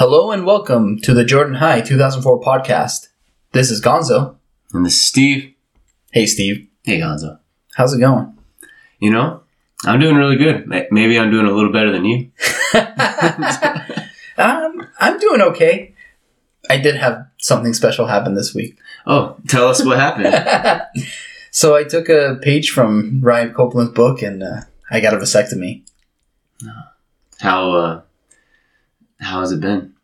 Hello and welcome to the Jordan High 2004 podcast. This is Gonzo. And this is Steve. Hey, Steve. Hey, Gonzo. How's it going? You know, I'm doing really good. Maybe I'm doing a little better than you. um, I'm doing okay. I did have something special happen this week. Oh, tell us what happened. so I took a page from Ryan Copeland's book and uh, I got a vasectomy. How uh, how has it been?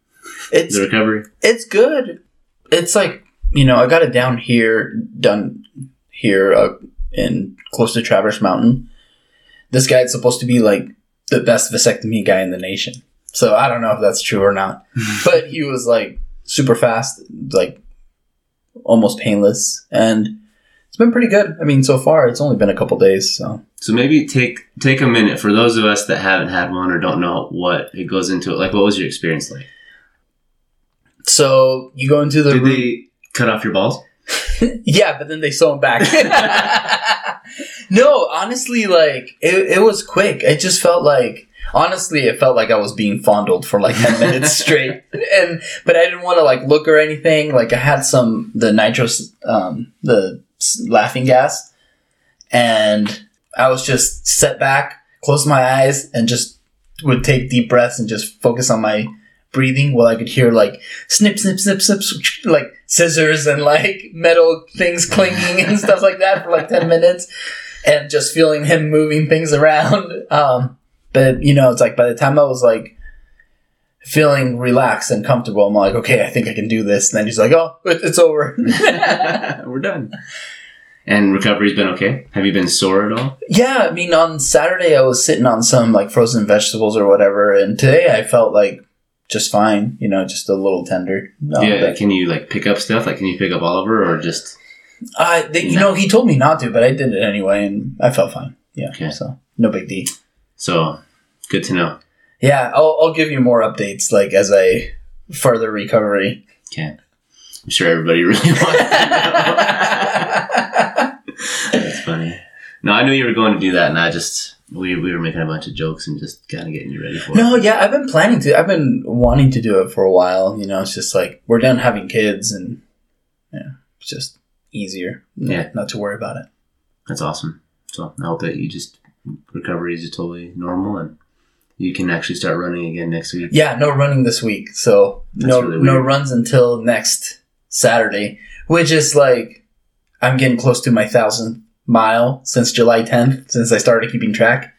It's The recovery? it's good. It's like you know I got it down here, done here uh, in close to Traverse Mountain. This guy's supposed to be like the best vasectomy guy in the nation. So I don't know if that's true or not, but he was like super fast, like almost painless, and it's been pretty good. I mean, so far it's only been a couple days, so So maybe take take a minute for those of us that haven't had one or don't know what it goes into it. Like, what was your experience like? so you go into the Did room- they cut off your balls? yeah, but then they sew him back. no, honestly, like it, it was quick. It just felt like honestly, it felt like I was being fondled for like ten minutes straight. And but I didn't want to like look or anything. Like I had some the nitrous, um, the laughing gas, and I was just set back, close my eyes, and just would take deep breaths and just focus on my breathing while I could hear like snip, snip, snip, snip, like scissors and like metal things clanging and stuff like that for like 10 minutes and just feeling him moving things around. Um, but you know, it's like by the time I was like feeling relaxed and comfortable, I'm like, okay, I think I can do this. And then he's like, oh, it's over. We're done. And recovery's been okay. Have you been sore at all? yeah, I mean, on Saturday I was sitting on some like frozen vegetables or whatever, and today I felt like just fine, you know, just a little tender. No, yeah. but- Can you like pick up stuff? Like, can you pick up Oliver or just? Uh, they, you know, he told me not to, but I did it anyway, and I felt fine. Yeah, Okay. so no big deal. So good to know. Yeah, I'll, I'll give you more updates like as I further recovery. Okay. I'm sure everybody really wants to know. That's funny. No, I knew you were going to do that, and I just we we were making a bunch of jokes and just kind of getting you ready for it. no, yeah, I've been planning to. I've been wanting to do it for a while. You know, it's just like we're done having kids, and yeah, it's just easier. Yeah. not to worry about it. That's awesome. So I hope that you just recovery is totally normal and you can actually start running again next week. Yeah, no running this week, so That's no really no runs until next Saturday, which is like I'm getting close to my thousandth mile since July 10th, since I started keeping track,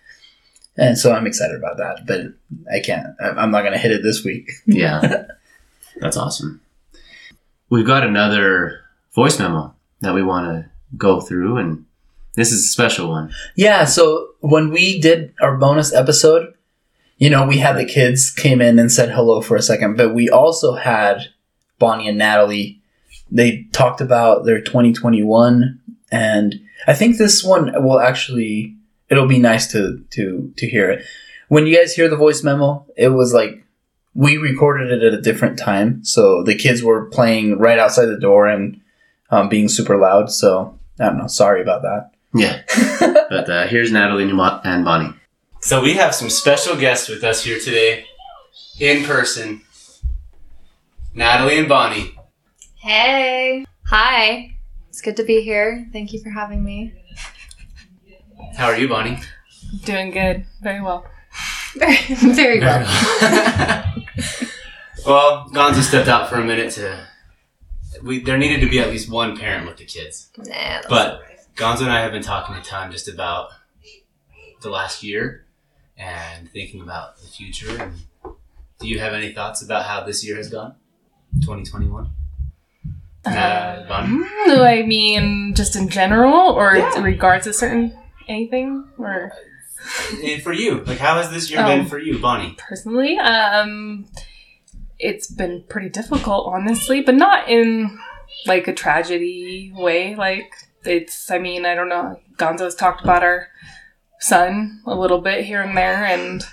and so I'm excited about that. But I can't. I'm not gonna hit it this week. Yeah. That's awesome. We've got another voice memo that we want to go through, and this is a special one. Yeah. So when we did our bonus episode, you know, we had the kids came in and said hello for a second, but we also had Bonnie and Natalie. They talked about their 2021, and I think this one will actually it'll be nice to to to hear it. When you guys hear the voice memo, it was like we recorded it at a different time, so the kids were playing right outside the door and um, being super loud. So I don't know. Sorry about that. Yeah. but uh, here's Natalie and and Bonnie. So we have some special guests with us here today, in person. Natalie and Bonnie. Hey. Hi. It's good to be here. Thank you for having me. How are you, Bonnie? Doing good. Very well. Very, very well. well, Gonzo stepped out for a minute to. We there needed to be at least one parent with the kids, Nah, that's but Gonzo and I have been talking a ton just about the last year and thinking about the future. And do you have any thoughts about how this year has gone? 2021. Uh, Bonnie. Do I mean just in general, or Yeah. in regards to certain anything, or And for you, like, how has this year Oh. been for you, Bonnie? personally? Um, it's been pretty difficult, honestly, but not in like a tragedy way. Like it's, I mean, I don't know. Gonzo's talked about our son a little bit here and there, and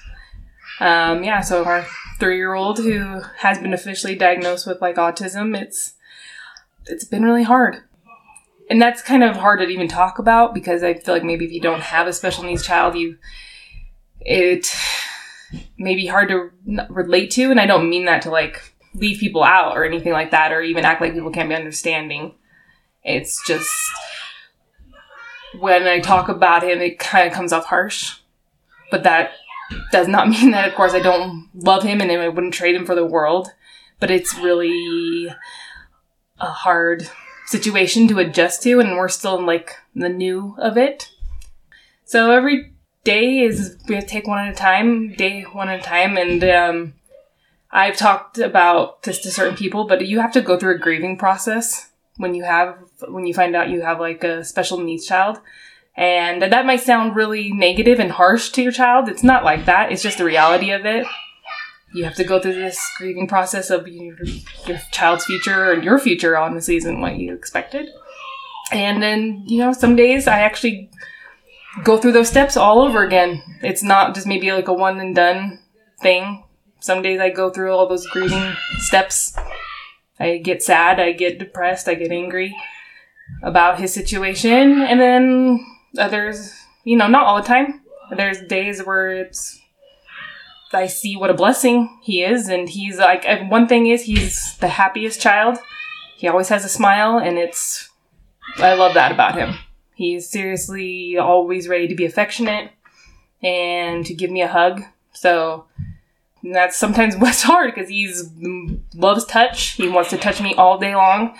um, yeah, so our three-year-old who has been officially diagnosed with like autism, it's it's been really hard. And that's kind of hard to even talk about because I feel like maybe if you don't have a special needs child, you it may be hard to relate to. And I don't mean that to like leave people out or anything like that, or even act like people can't be understanding. It's just when I talk about him, it kind of comes off harsh. But that does not mean that, of course, I don't love him and I wouldn't trade him for the world. But it's really a hard situation to adjust to, and we're still in like the new of it. So every day is we have to take one at a time, day one at a time, and um, I've talked about this to certain people, but you have to go through a grieving process when you have when you find out you have like a special needs child. And that might sound really negative and harsh to your child. It's not like that. It's just the reality of it. You have to go through this grieving process of your, your child's future and your future, honestly, isn't what you expected. And then, you know, some days I actually go through those steps all over again. It's not just maybe like a one and done thing. Some days I go through all those grieving steps. I get sad, I get depressed, I get angry about his situation, and then others, you know, not all the time. There's days where it's I see what a blessing he is, and he's like one thing is he's the happiest child. He always has a smile, and it's I love that about him. He's seriously always ready to be affectionate and to give me a hug. So that's sometimes what's hard because he's loves touch. He wants to touch me all day long,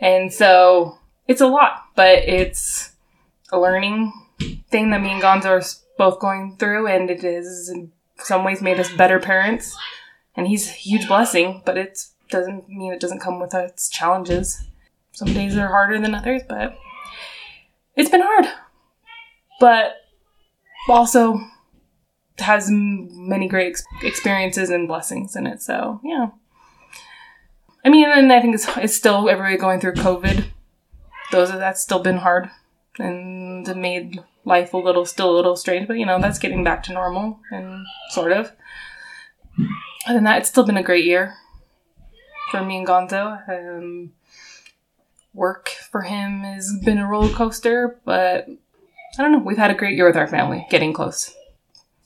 and so it's a lot. But it's a learning thing that me and Gonzo are both going through, and it is some ways made us better parents. And he's a huge blessing, but it doesn't mean it doesn't come with its challenges. Some days are harder than others, but it's been hard. But also has many great ex- experiences and blessings in it. So yeah. I mean, and I think it's it's still everybody going through COVID. Those that's still been hard and made life a little still a little strange. But you know, that's getting back to normal and sort of. Other than that, it's still been a great year for me and Gonzo. Um, work for him has been a roller coaster, but I don't know. We've had a great year with our family, getting close,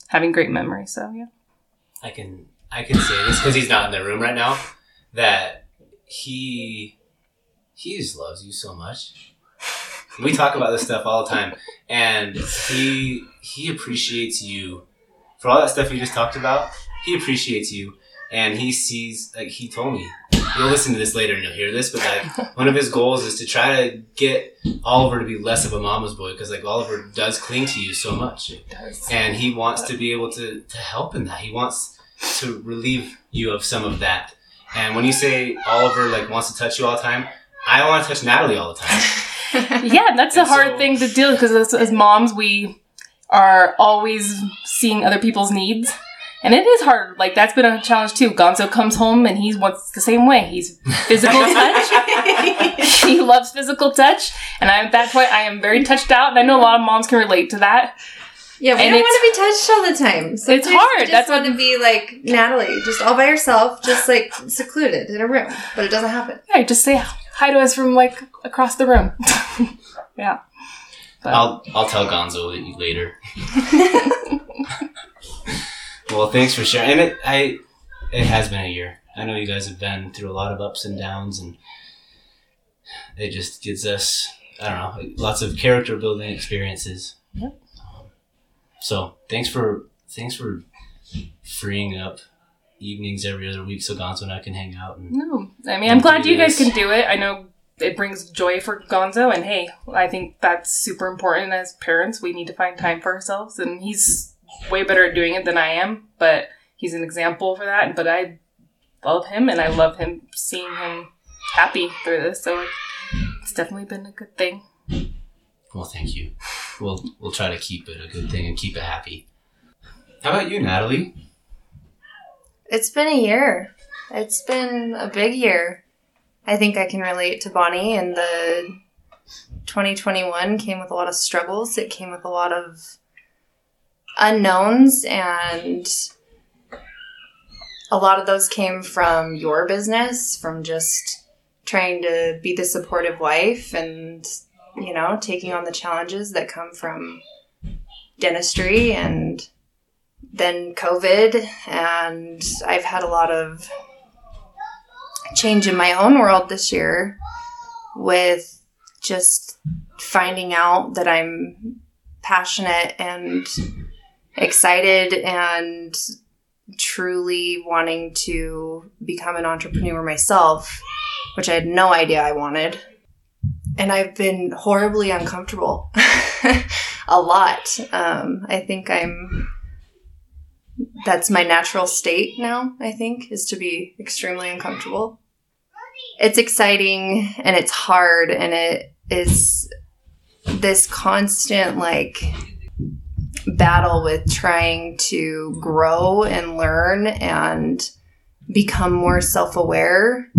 having great memories. So yeah. I can I can say this because he's not in the room right now. That he he just loves you so much. We talk about this stuff all the time, and he he appreciates you for all that stuff you just talked about. He appreciates you, and he sees like he told me. You'll listen to this later and you'll hear this, but like one of his goals is to try to get Oliver to be less of a mama's boy because like Oliver does cling to you so much and he wants to be able to, to help in that. He wants to relieve you of some of that. And when you say Oliver like wants to touch you all the time, I want to touch Natalie all the time. yeah, that's a hard so- thing to deal because as, as moms, we are always seeing other people's needs. And it is hard. Like, that's been a challenge too. Gonzo comes home and he wants the same way. He's physical touch. he loves physical touch. And I, at that point, I am very touched out. And I know a lot of moms can relate to that. Yeah, we And don't want to be touched all the time. So It's hard. Just That's want what- to be like Natalie, just all by yourself, just like secluded in a room. But it doesn't happen. Yeah, just say hi to us from like across the room. yeah. But- I'll I'll tell Gonzo later. well, thanks for sharing. And it I it has been a year. I know you guys have been through a lot of ups and downs, and it just gives us I don't know lots of character building experiences. Yep. Um, so thanks for thanks for freeing up evenings every other week so Gonzo and I can hang out and No, I mean, I'm glad you guys can do it. I know it brings joy for Gonzo, and hey, I think that's super important as parents. We need to find time for ourselves, and he's way better at doing it than I am. But he's an example for that. But I love him, and I love him seeing him happy through this. So it's definitely been a good thing. Well, thank you. We'll we'll try to keep it a good thing and keep it happy. How about you, Natalie? It's been a year. It's been a big year. I think I can relate to Bonnie, and the 2021 came with a lot of struggles. It came with a lot of unknowns, and a lot of those came from your business, from just trying to be the supportive wife and, you know, taking on the challenges that come from dentistry and then COVID, and I've had a lot of change in my own world this year with just finding out that I'm passionate and excited and truly wanting to become an entrepreneur myself, which I had no idea I wanted. And I've been horribly uncomfortable a lot. Um, I think I'm, that's my natural state now, I think, is to be extremely uncomfortable. It's exciting and it's hard and it is this constant, like, battle with trying to grow and learn and become more self aware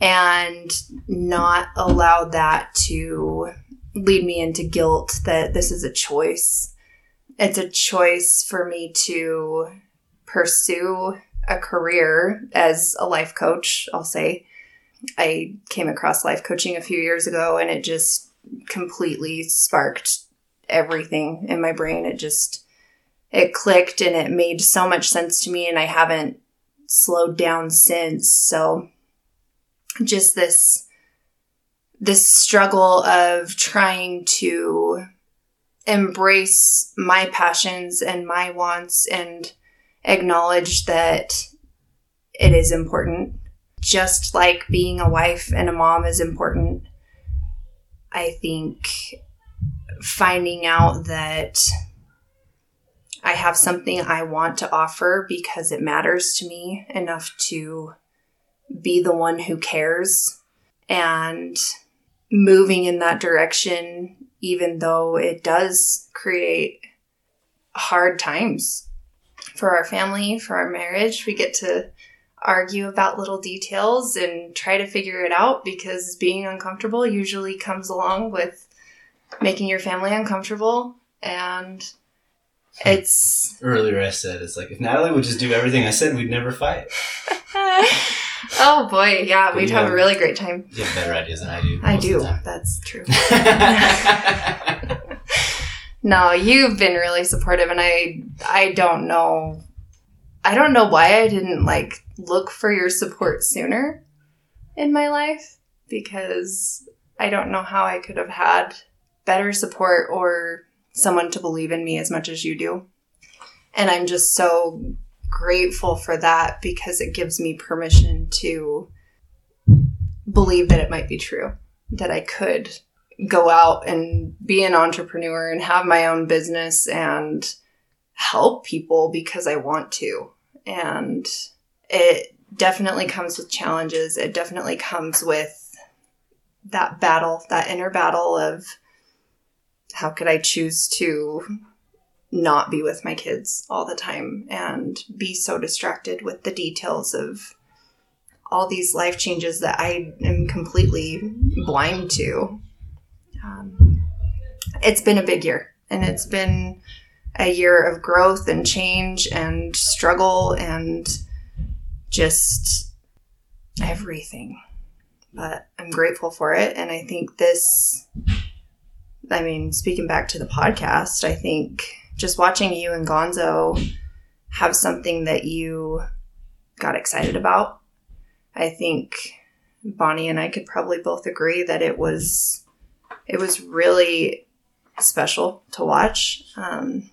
and not allow that to lead me into guilt that this is a choice. It's a choice for me to pursue a career as a life coach, I'll say. I came across life coaching a few years ago and it just completely sparked everything in my brain. It just it clicked and it made so much sense to me and I haven't slowed down since. So just this this struggle of trying to embrace my passions and my wants and acknowledge that it is important. Just like being a wife and a mom is important i think finding out that I have something I want to offer because it matters to me enough to be the one who cares and moving in that direction, even though it does create hard times for our family, for our marriage. We get to argue about little details and try to figure it out because being uncomfortable usually comes along with making your family uncomfortable and it's Earlier, I said it's like if Natalie would just do everything I said, we'd never fight. oh boy. Yeah But we'd have, have- a really great time. You have better ideas than I do. i do. that's true. No you've been really supportive and i i don't know i don't know why i didn't like look for your support sooner in my life because i don't know how i could have had better support or someone to believe in me as much as you do. And i'm just so grateful for that because it gives me permission to believe that it might be true that i could go out and be an entrepreneur and have my own business and help people because I want to. And it definitely comes with challenges. It definitely comes with that battle, that inner battle of how could I choose to not be with my kids all the time and be so distracted with the details of all these life changes that I am completely blind to. Um, it's been a big year and it's been a year of growth and change and struggle and just everything. But i'm grateful for it and i think this i mean speaking back to the podcast i think just watching you and gonzo have something that you got excited about i think bonnie and i could probably both agree that it was it was really special to watch. Um,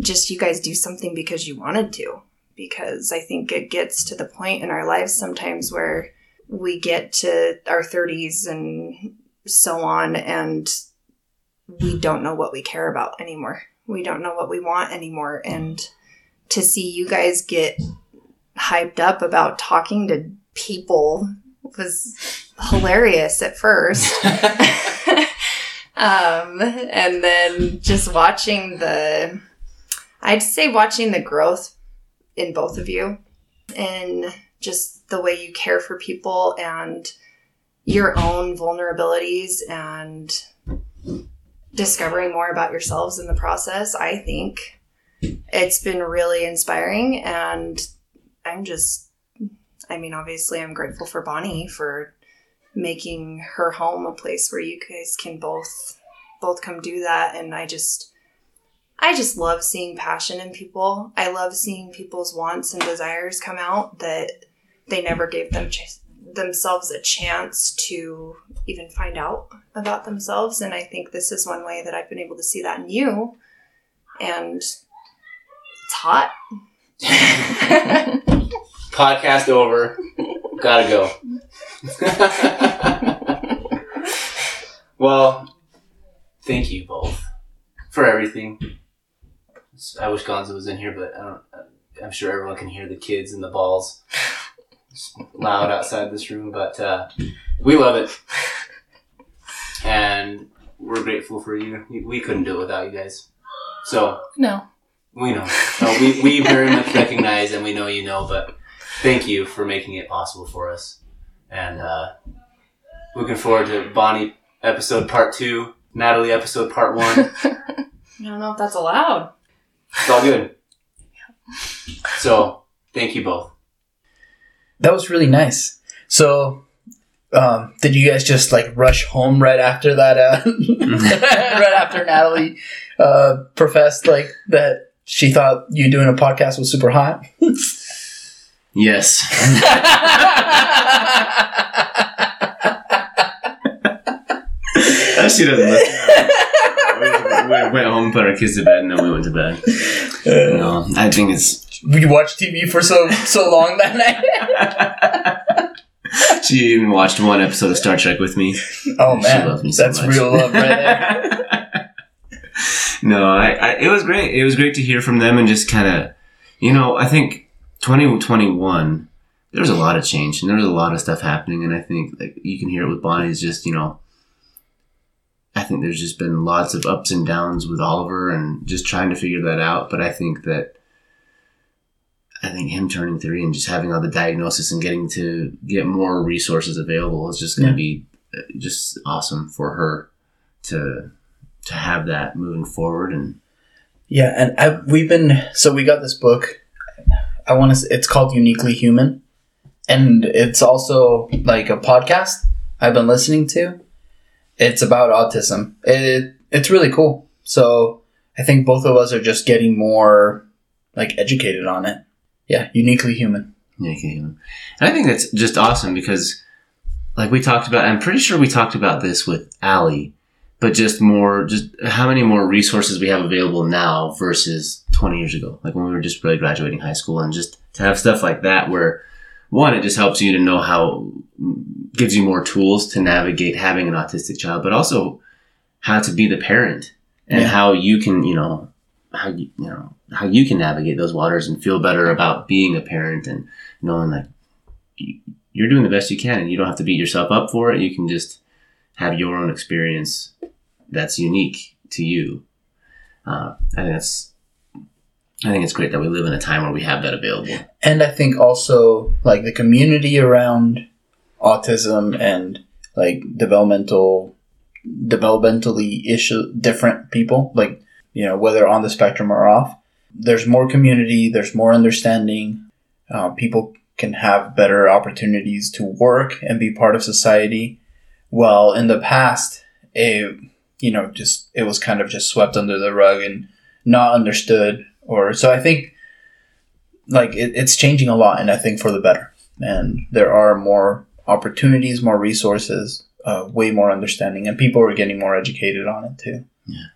just you guys do something because you wanted to, because I think it gets to the point in our lives sometimes where we get to our 30s and so on, and we don't know what we care about anymore. We don't know what we want anymore. And to see you guys get hyped up about talking to people was hilarious at first. um, and then just watching the, I'd say watching the growth in both of you and just the way you care for people and your own vulnerabilities and discovering more about yourselves in the process. I think it's been really inspiring and I'm just, I mean, obviously, I'm grateful for Bonnie for making her home a place where you guys can both both come do that and i just I just love seeing passion in people. I love seeing people's wants and desires come out that they never gave them ch- themselves a chance to even find out about themselves. And I think this is one way that I've been able to see that in you. And it's hot. Podcast over. Gotta go. well, thank you both for everything. I wish Gonzo was in here, but I don't. I'm sure everyone can hear the kids and the balls It's loud outside this room, but uh, we love it, and we're grateful for you. We couldn't do it without you guys. So No. we know. No, we, we very much recognize and we know you know, but thank you for making it possible for us. And uh, looking forward to Bonnie episode part two, Natalie episode part one. I don't know if that's allowed. It's all good. So, thank you both. That was really nice. So, um, did you guys just like rush home right after that? Uh, right after Natalie uh, professed like that she thought you doing a podcast was super hot. Yes. she doesn't listen. We, we went home, put our kids to bed, and then we went to bed. No, I think it's. we watched TV for so so long that night. she even watched one episode of Star Trek with me. Oh She man, loved me so that's much. real love right there. no, I, I, it was great. It was great to hear from them and just kind of, you know, I think 2021, there was a lot of change and there was a lot of stuff happening. And I think like you can hear it with Bonnie is just, you know, I think there's just been lots of ups and downs with Oliver and just trying to figure that out. But I think that, I think him turning three and just having all the diagnosis and getting to get more resources available is just going to be uh, just awesome for her to to have that moving forward and Yeah, and I, we've been so we got this book. I want to. It's called Uniquely Human, and it's also like a podcast I've been listening to. It's about autism. It it's really cool. So I think both of us are just getting more like educated on it. Yeah, uniquely human. yeah, okay. and I think that's just awesome because like we talked about I'm pretty sure we talked about this with Allie, but just more just how many more resources we have available now versus 20 years ago like when we were just really graduating high school and just to have stuff like that where one it just helps you to know how gives you more tools to navigate having an autistic child but also how to be the parent and Yeah. how you can you know how you you know how you can navigate those waters and feel better about being a parent and knowing that you- you're doing the best you can and you don't have to beat yourself up for it you can just have your own experience that's unique to you uh, i think that's i think it's great that we live in a time where we have that available. And I think also like the community around autism and like developmental developmentally issue different people like you know whether on the spectrum or off there's more community there's more understanding uh, people can have better opportunities to work and be part of society. Well in the past it you know just it was kind of just swept under the rug and not understood or so i think like it, it's changing a lot and i think for the better. And there are more opportunities more resources uh, way more understanding and people are getting more educated on it too. Yeah.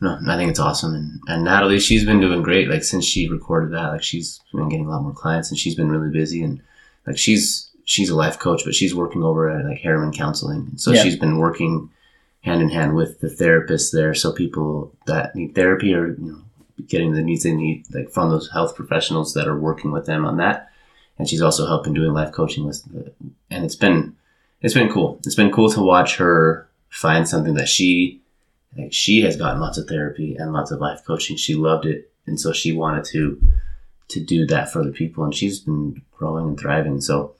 no i think it's awesome. And, and natalie she's been doing great like since she recorded that. Like she's been getting a lot more clients and she's been really busy. And like she's she's a life coach but she's working over at like herriman counseling. So Yeah. she's been working hand in hand with the therapists there. So people that need therapy are you know getting the needs they need like from those health professionals that are working with them on that. And she's also helping doing life coaching with the, and it's been it's been cool. It's been cool to watch her find something that she like she has gotten lots of therapy and lots of life coaching. She loved it. And so she wanted to to do that for other people. And she's been growing and thriving. So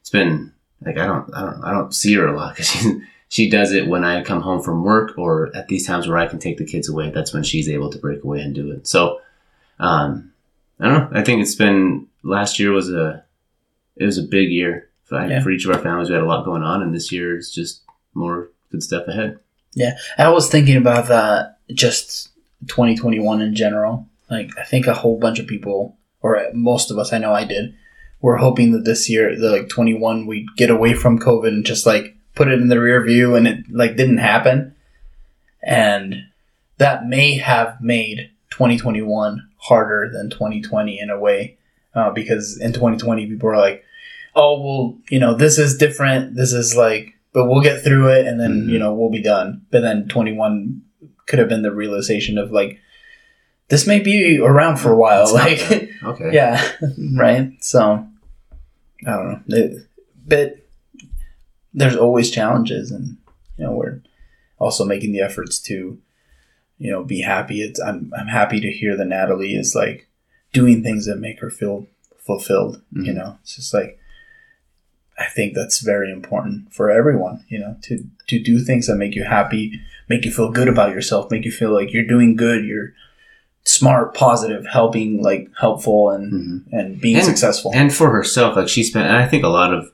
it's been like i don't i don't i don't see her a lot because she she does it when i come home from work or at these times where i can take the kids away that's when she's able to break away and do it. So um i don't know. I think it's been last year was a it was a big year for, Yeah. for each of our families. We had a lot going on and this year is just more good stuff ahead. Yeah, I was thinking about that just 2021 in general. Like I think a whole bunch of people, or most of us, I know I did, were hoping that this year, the like 21, we'd get away from COVID and just like put it in the rear view, and it like didn't happen, and that may have made 2021 harder than 2020 in a way, uh, because in 2020 people were like, oh well, you know this is different, this is like, but we'll get through it, and then Mhm. you know we'll be done. But then 21 could have been the realization of like this may be around for a while It's like okay. yeah right so i don't know It- but there's always challenges and you know we're also making the efforts to you know be happy it's i'm, I'm happy to hear that natalie is like doing things that make her feel fulfilled you Mhm. know it's just like i think that's very important for everyone you know to to do things that make you happy make you feel good about yourself make you feel like you're doing good you're smart positive helping like helpful and Mhm. and being And- successful and for herself like she spent and i think a lot of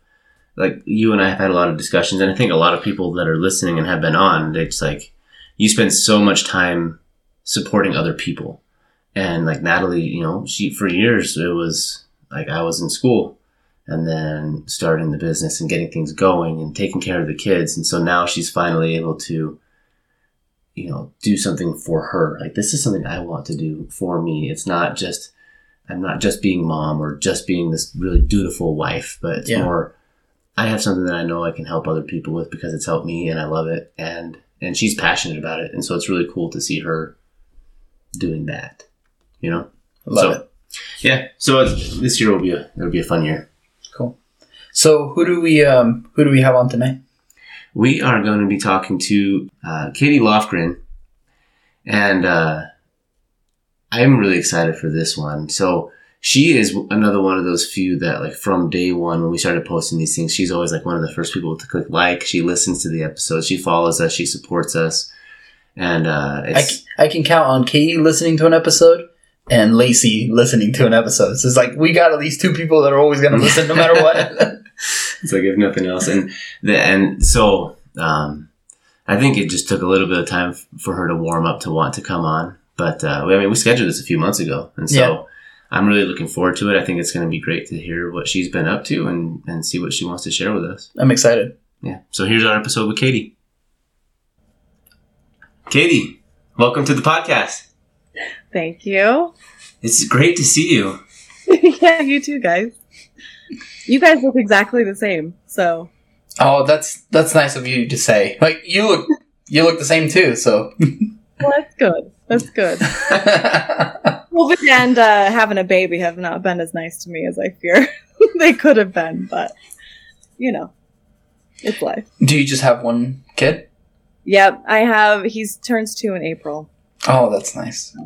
like you and i have had a lot of discussions and i think a lot of people that are listening and have been on it's like you spend so much time supporting other people. And like natalie you know she for years it was like i was in school and then starting the business and getting things going and taking care of the kids. And so now she's finally able to you know do something for her. Like this is something i want to do for me. It's not just I'm not just being mom or just being this really dutiful wife, but it's Yeah. more I have something that I know I can help other people with because it's helped me and I love it and and she's passionate about it and so it's really cool to see her doing that. You know? love so, it Yeah. So this year will be a it'll be a fun year. Cool. So who do we um who do we have on tonight We are going to be talking to uh, Katie Lofgren and uh, I'm really excited for this one. So she is another one of those few that like from day one when we started posting these things, she's always like one of the first people to click like. She listens to the episodes, she follows us, she supports us, and uh, I, c- I can count on Katie listening to an episode and Lacey listening to an episode. So it's like we got at least two people that are always going to listen no matter what. it's like if nothing else, and the, and so um, I think it just took a little bit of time for her to warm up to want to come on. But uh, I mean, we scheduled this a few months ago, and so. Yeah. I'm really looking forward to it. I think it's going to be great to hear what she's been up to and, and see what she wants to share with us. I'm excited. Yeah. So here's our episode with Katie. Katie, welcome to the podcast. Thank you. It's great to see you. yeah, you too, guys. You guys look exactly the same. So Oh, that's that's nice of you to say. Like you look you look the same too. So well, that's good. That's good. COVID and uh, having a baby have not been as nice to me as I fear they could have been, but you know, it's life. do you just have one kid? Yep, I have. He's turns two in April. Oh, that's nice.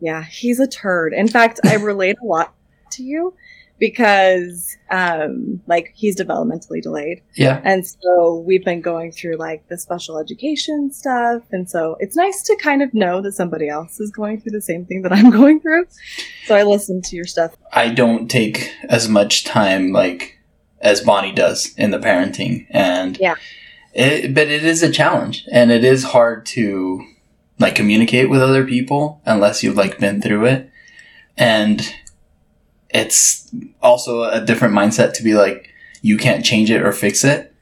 Yeah, he's a turd. In fact, I relate a lot to you because, um, like, he's developmentally delayed. Yeah. And so we've been going through like the special education stuff. And so it's nice to kind of know that somebody else is going through the same thing that I'm going through. So I listen to your stuff. I don't take as much time like as Bonnie does in the parenting, and Yeah. it, but it is a challenge, and it is hard to like communicate with other people unless you've like been through it, and it's also a different mindset to be like you can't change it or fix it,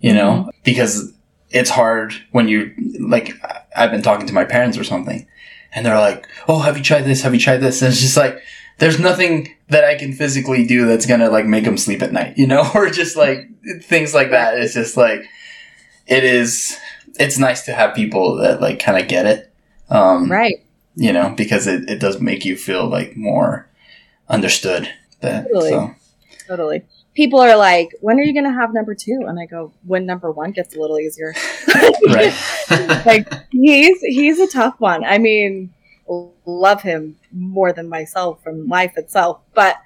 you know, because it's hard when you like I've been talking to my parents or something, and they're like, "Oh, have you tried this? Have you tried this?" And it's just like there's nothing that I can physically do that's gonna like make them sleep at night, you know, or just like things like that. It's just like it is. It's nice to have people that like kind of get it, um, Right. you know, because it, it does make you feel like more understood. That, Totally. so Totally. People are like, when are you going to have number two? And I go, when number one gets a little easier. like he's he's a tough one. I mean, love him more than myself from life itself, but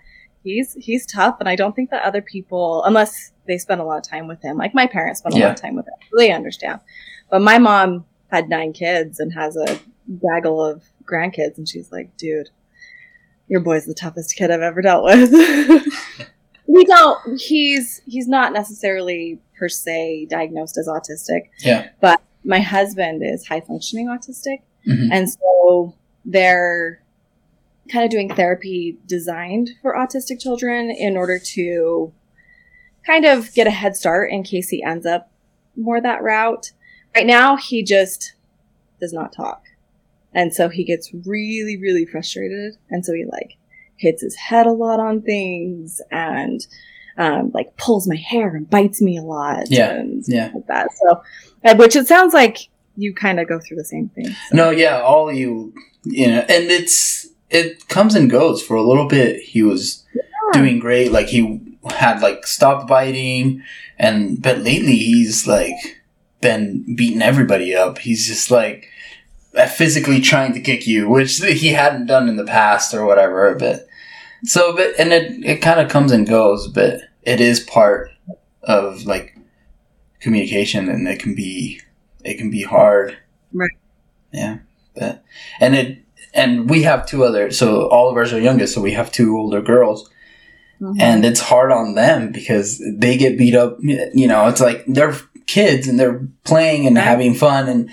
he's he's tough, and I don't think that other people, unless they spend a lot of time with him, like my parents spend a Yeah. lot of time with him, they understand. But my mom had nine kids and has a gaggle of grandkids, and she's like, dude. Your boy's the toughest kid I've ever dealt with. we don't. He's he's not necessarily per se diagnosed as autistic yeah, But my husband is high functioning autistic Mhm. And so they're kind of doing therapy designed for autistic children in order to kind of get a head start in case he ends up more that route. Right now, he just does not talk. And so he gets really, really frustrated. And so he like hits his head a lot on things and um, like pulls my hair and bites me a lot. Yeah, yeah. Like that. So, which it sounds like you kind of go through the same thing. So. No, yeah, all you, you know, and it's it comes and goes. For a little bit, he was doing great. Like he had like stopped biting, and but lately he's like been beating everybody up. He's just like physically trying to kick you, which he hadn't done in the past or whatever. But so, but and it it kind of comes and goes, but it is part of like communication, and it can be it can be hard. Right. Yeah, but and it and we have two other. So all of Oliver's our youngest, so we have two older girls Mhm. and it's hard on them because they get beat up you know it's like they're kids and they're playing and Right. having fun and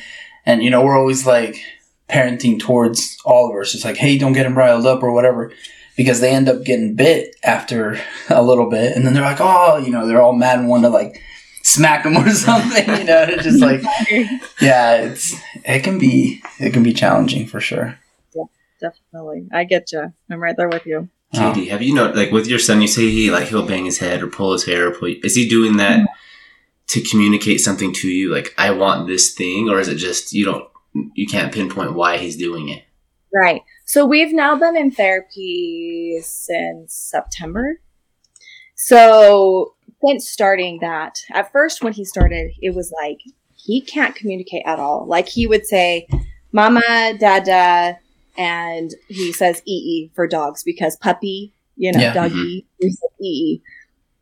and you know we're always like parenting towards Oliver so it's like hey don't get him riled up or whatever because they end up getting bit after a little bit and then they're like oh you know they're all mad and want to like smack them or something you know it's just like yeah it's it can be it can be challenging for sure Definitely. I get you. I'm right there with you. Katie, have you know, like with your son, you say he like he'll bang his head or pull his hair or pull. Is he doing that mm. To communicate something to you? Like I want this thing, or is it just you don't you can't pinpoint why he's doing it? Right. So we've now been in therapy since September. So since starting that, at first when he started, it was like he can't communicate at all. Like he would say, "Mama, Dada," and he says "ee" for dogs because puppy, you know, Yeah. doggy, mm-hmm. said "ee."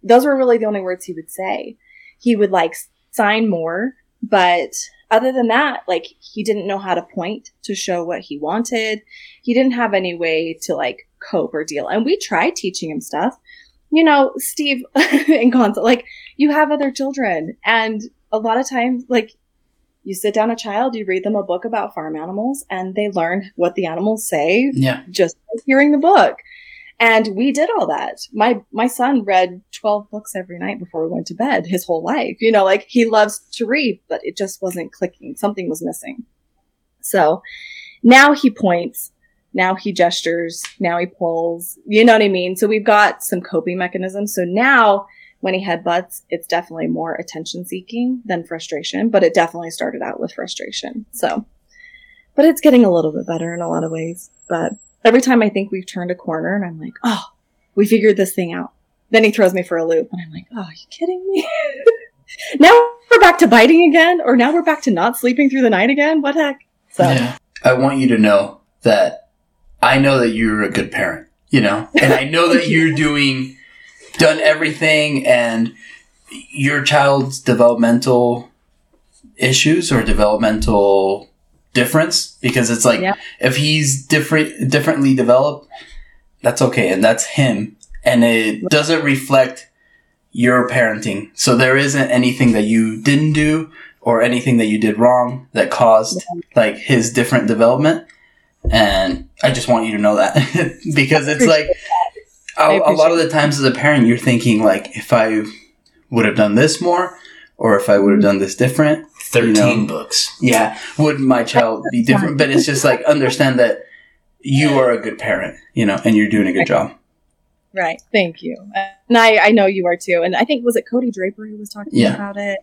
Those were really the only words he would say. He would like sign more, but other than that, like he didn't know how to point to show what he wanted. He didn't have any way to like cope or deal. And we tried teaching him stuff. You know, Steve and Gonzo, like you have other children and a lot of times like you sit down a child, you read them a book about farm animals and they learn what the animals say yeah just by hearing the book. And we did all that. My my son read 12 books every night before we went to bed his whole life. You know, like he loves to read, but it just wasn't clicking. Something was missing. So now he points, now he gestures, now he pulls. You know what I mean? So we've got some coping mechanisms. So now when he headbutts, it's definitely more attention seeking than frustration, but it definitely started out with frustration. So, but it's getting a little bit better in a lot of ways. But every time I think we've turned a corner and I'm like, oh, we figured this thing out. Then he throws me for a loop and I'm like, oh, are you kidding me? now we're back to biting again, or now we're back to not sleeping through the night again? What heck? So, Yeah. I want you to know that I know that you're a good parent, you know, and I know that you're doing, done everything and your child's developmental issues or developmental difference because it's like Yeah. if he's different differently developed that's okay and that's him and it doesn't reflect your parenting. So there isn't anything that you didn't do or anything that you did wrong that caused like his different development and i just want you to know that. Because it's like a lot of the times as a parent you're thinking like if i would have done this more or if i would have done this different Thirteen You books. yeah would my child be different but it's just like understand that you are a good parent you know and you're doing a good job right. Thank you. And I, I know you are too. And I think, was it Cody Draper who was talking Yeah. about it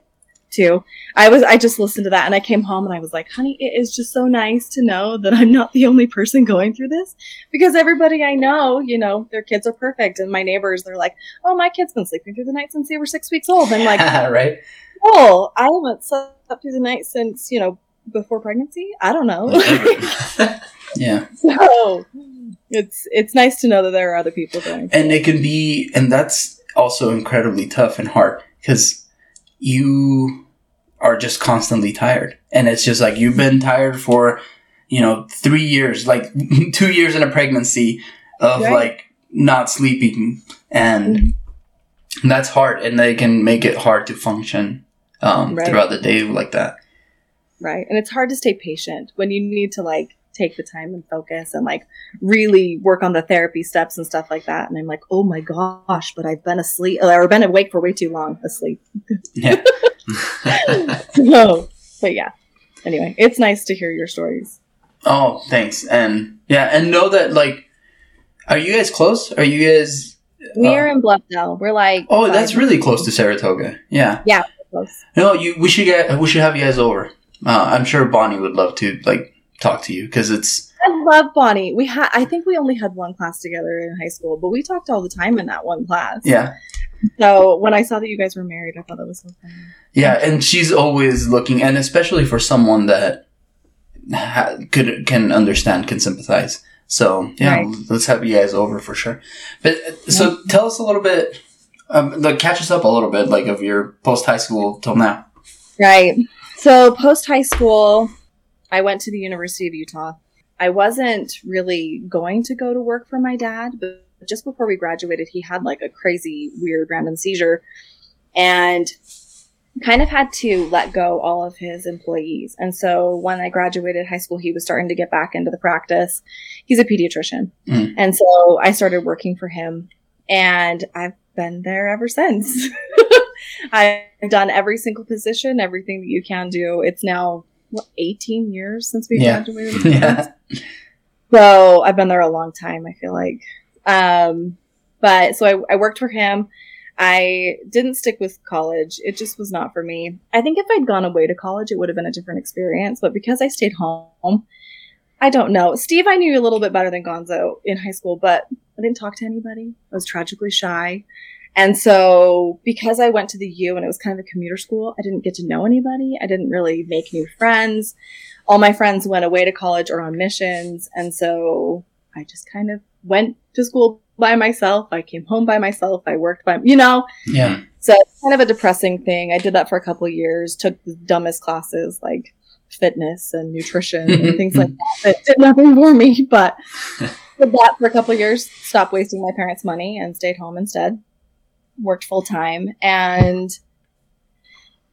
too? I was, I just listened to that and I came home and I was like, honey, it is just so nice to know that I'm not the only person going through this because everybody I know, you know, their kids are perfect. And my neighbors, they're like, oh, my kid's been sleeping through the night since they were six weeks old. I'm like, right cool. I haven't slept through the night since, you know, before pregnancy. I don't know. yeah so it's it's nice to know that there are other people going. through and it can be and that's also incredibly tough and hard because you are just constantly tired and it's just like you've been tired for you know three years like two years in a pregnancy of Right. like not sleeping and mm-hmm. that's hard and they can make it hard to function um, Right. throughout the day like that right? And it's hard to stay patient when you need to like take the time and focus and like really work on the therapy steps and stuff like that. And I'm like, oh my gosh, but I've been asleep or been awake for way too long asleep. Yeah. no, but yeah. Anyway, it's nice to hear your stories. Oh, thanks. And yeah, and know that like, are you guys close? Are you guys? We're in Bluffdale. We're like Oh, that's really close to Saratoga. Yeah. minutes close. No, you. We should get. We should have you guys over. Uh, I'm sure Bonnie would love to like talk to you because it's. I love Bonnie. We had I think we only had one class together in high school, but we talked all the time in that one class. Yeah. So when I saw that you guys were married, I thought that was so funny. Yeah, and she's always looking, and especially for someone that ha- could can understand, can sympathize. So yeah, Right. let's have you guys over for sure. But so tell us a little bit, um, like catch us up a little bit, like of your post high school till now. Right. So post high school, I went to the University of Utah. I wasn't really going to go to work for my dad, but just before we graduated, he had like a crazy, weird, random seizure and kind of had to let go all of his employees. And so when I graduated high school, he was starting to get back into the practice. He's a pediatrician. Mm. And so I started working for him and I've been there ever since. I've done every single position, everything that you can do. It's now what, 18 years since we Yeah. graduated. Yeah. So I've been there a long time, I feel like. Um, but so I, I worked for him. I didn't stick with college. It just was not for me. I think if I'd gone away to college, it would have been a different experience. But because I stayed home, I don't know. Steve, I knew you a little bit better than Gonzo in high school, but I didn't talk to anybody. I was tragically shy. And so because I went to the U and it was kind of a commuter school, I didn't get to know anybody. I didn't really make new friends. All my friends went away to college or on missions. And so I just kind of went to school by myself. I came home by myself. I worked by, you know, Yeah. so it's kind of a depressing thing. I did that for a couple of years, took the dumbest classes like fitness and nutrition and things like that that did nothing for me, but did that for a couple years, stopped wasting my parents' money and stayed home instead. Worked full time and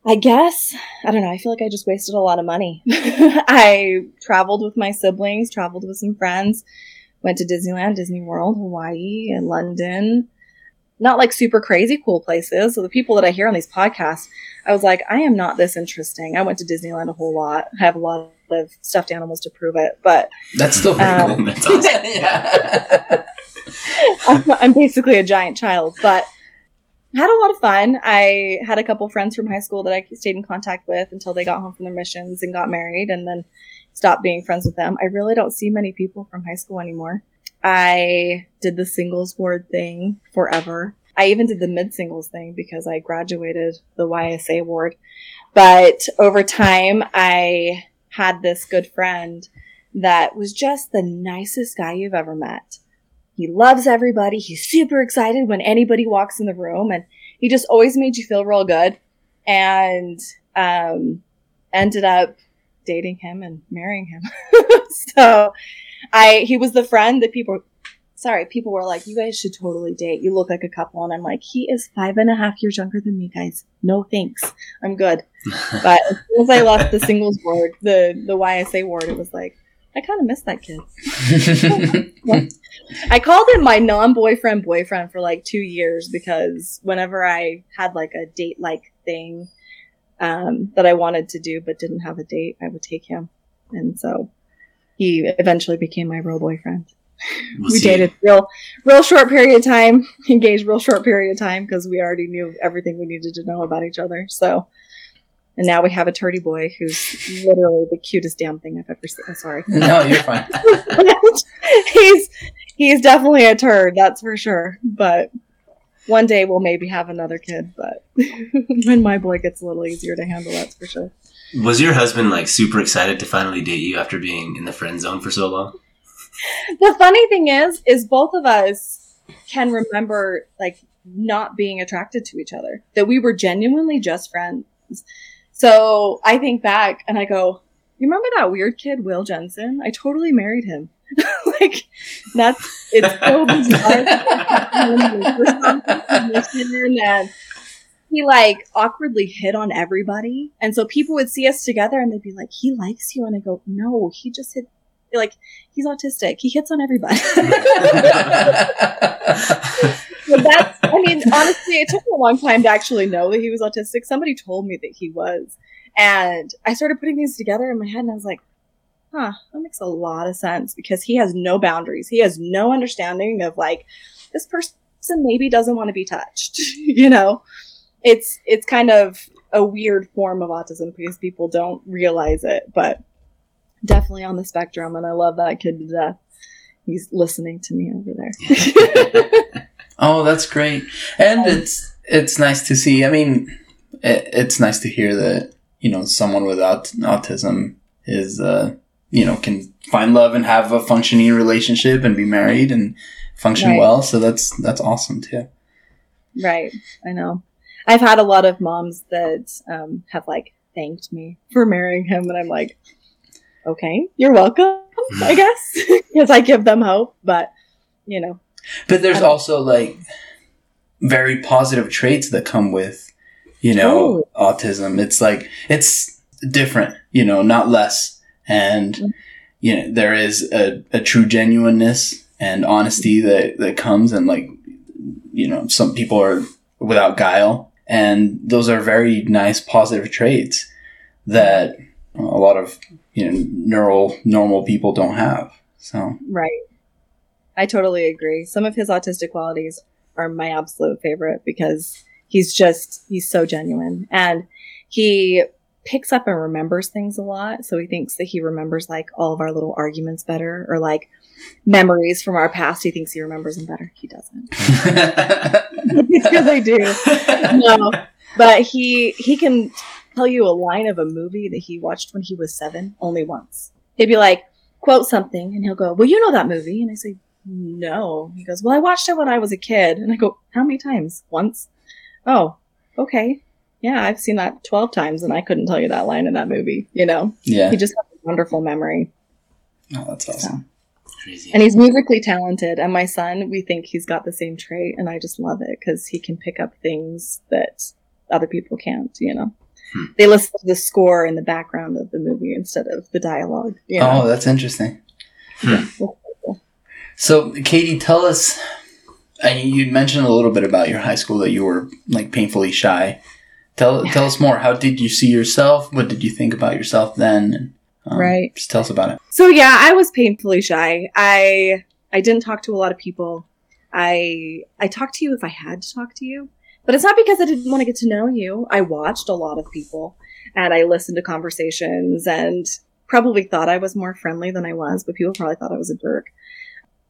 I guess, I don't know, I feel like I just wasted a lot of money. I traveled with my siblings, traveled with some friends, went to Disneyland, Disney World, Hawaii, and London not like super crazy cool places. So the people that I hear on these podcasts, I was like, I am not this interesting. I went to Disneyland a whole lot. I have a lot of stuffed animals to prove it, but That's still pretty Um, cool. That's awesome. yeah. I'm, I'm basically a giant child. But had a lot of fun. I had a couple friends from high school that I stayed in contact with until they got home from their missions and got married, and then stopped being friends with them. I really don't see many people from high school anymore. I did the singles ward thing forever. I even did the mid singles thing because I graduated the YSA ward. But over time, I had this good friend that was just the nicest guy you've ever met. He loves everybody. He's super excited when anybody walks in the room and he just always made you feel real good. And, um, ended up dating him and marrying him. so I, he was the friend that people, sorry, people were like, you guys should totally date. You look like a couple. And I'm like, he is five and a half years younger than me, guys. No thanks. I'm good. But as soon as I left the singles ward, the, the YSA ward, it was like, I kind of miss that kid. I called him my non-boyfriend boyfriend for like two years because whenever I had like a date like thing um, that I wanted to do but didn't have a date, I would take him, and so he eventually became my real boyfriend. We'll we see. dated real, real short period of time, engaged real short period of time because we already knew everything we needed to know about each other. So, and now we have a turdy boy who's literally the cutest damn thing I've ever seen. I'm sorry. no, you're fine. he's he's definitely a turd, that's for sure. But one day we'll maybe have another kid, but when my boy gets a little easier to handle, that's for sure. Was your husband like super excited to finally date you after being in the friend zone for so long? The funny thing is, is both of us can remember like not being attracted to each other. That we were genuinely just friends. So I think back and I go, you remember that weird kid, Will Jensen? I totally married him. like that's it's so bizarre. and he like awkwardly hit on everybody, and so people would see us together and they'd be like, "He likes you," and I go, "No, he just hit." Like he's autistic. He hits on everybody. but that's, I mean, honestly, it took me a long time to actually know that he was autistic. Somebody told me that he was. And I started putting things together in my head and I was like, huh, that makes a lot of sense because he has no boundaries. He has no understanding of like, this person maybe doesn't want to be touched. you know, it's, it's kind of a weird form of autism because people don't realize it, but definitely on the spectrum. And I love that kid to death. He's listening to me over there. Oh, that's great, and it's it's nice to see. I mean, it, it's nice to hear that you know someone without autism is uh, you know can find love and have a functioning relationship and be married and function Right. well. So that's that's awesome too. Right. I know. I've had a lot of moms that um, have like thanked me for marrying him, and I'm like, okay, you're welcome, I guess, because I give them hope. But you know, But there's also like very positive traits that come with, you know, autism. It's like it's different, you know, not less. And Mhm. you know, there is a, a true genuineness and honesty that that comes and like you know, some people are without guile and those are very nice positive traits that a lot of, you know, neural normal people don't have. So, right. I totally agree. Some of his autistic qualities are my absolute favorite because he's just he's so genuine and he picks up and remembers things a lot. So he thinks that he remembers like all of our little arguments better or like memories from our past. He thinks he remembers them better. He doesn't. because I do. No, but he he can tell you a line of a movie that he watched when he was seven only once. He'd be like, quote something, and he'll go, "Well, you know that movie," and I say, "No." He goes, "Well, I watched it when I was a kid," and I go, "How many times? Once? Oh, okay." Yeah, I've seen that 12 times and I couldn't tell you that line in that movie, you know? yeah. He just has a wonderful memory. Oh, that's awesome. Crazy. And he's musically talented. And my son, we think he's got the same trait. And I just love it because he can pick up things that other people can't, you know? Hmm. They listen to the score in the background of the movie instead of the dialogue. You Oh, that's interesting. Hmm. So, Katie, tell us. I you mentioned a little bit about your high school that you were like painfully shy. Tell tell us more. How did you see yourself? What did you think about yourself then? Um, Right. Just tell us about it. So yeah, I was painfully shy. I I didn't talk to a lot of people. I I talked to you if I had to talk to you, but it's not because I didn't want to get to know you. I watched a lot of people and I listened to conversations and probably thought I was more friendly than I was, but people probably thought I was a jerk.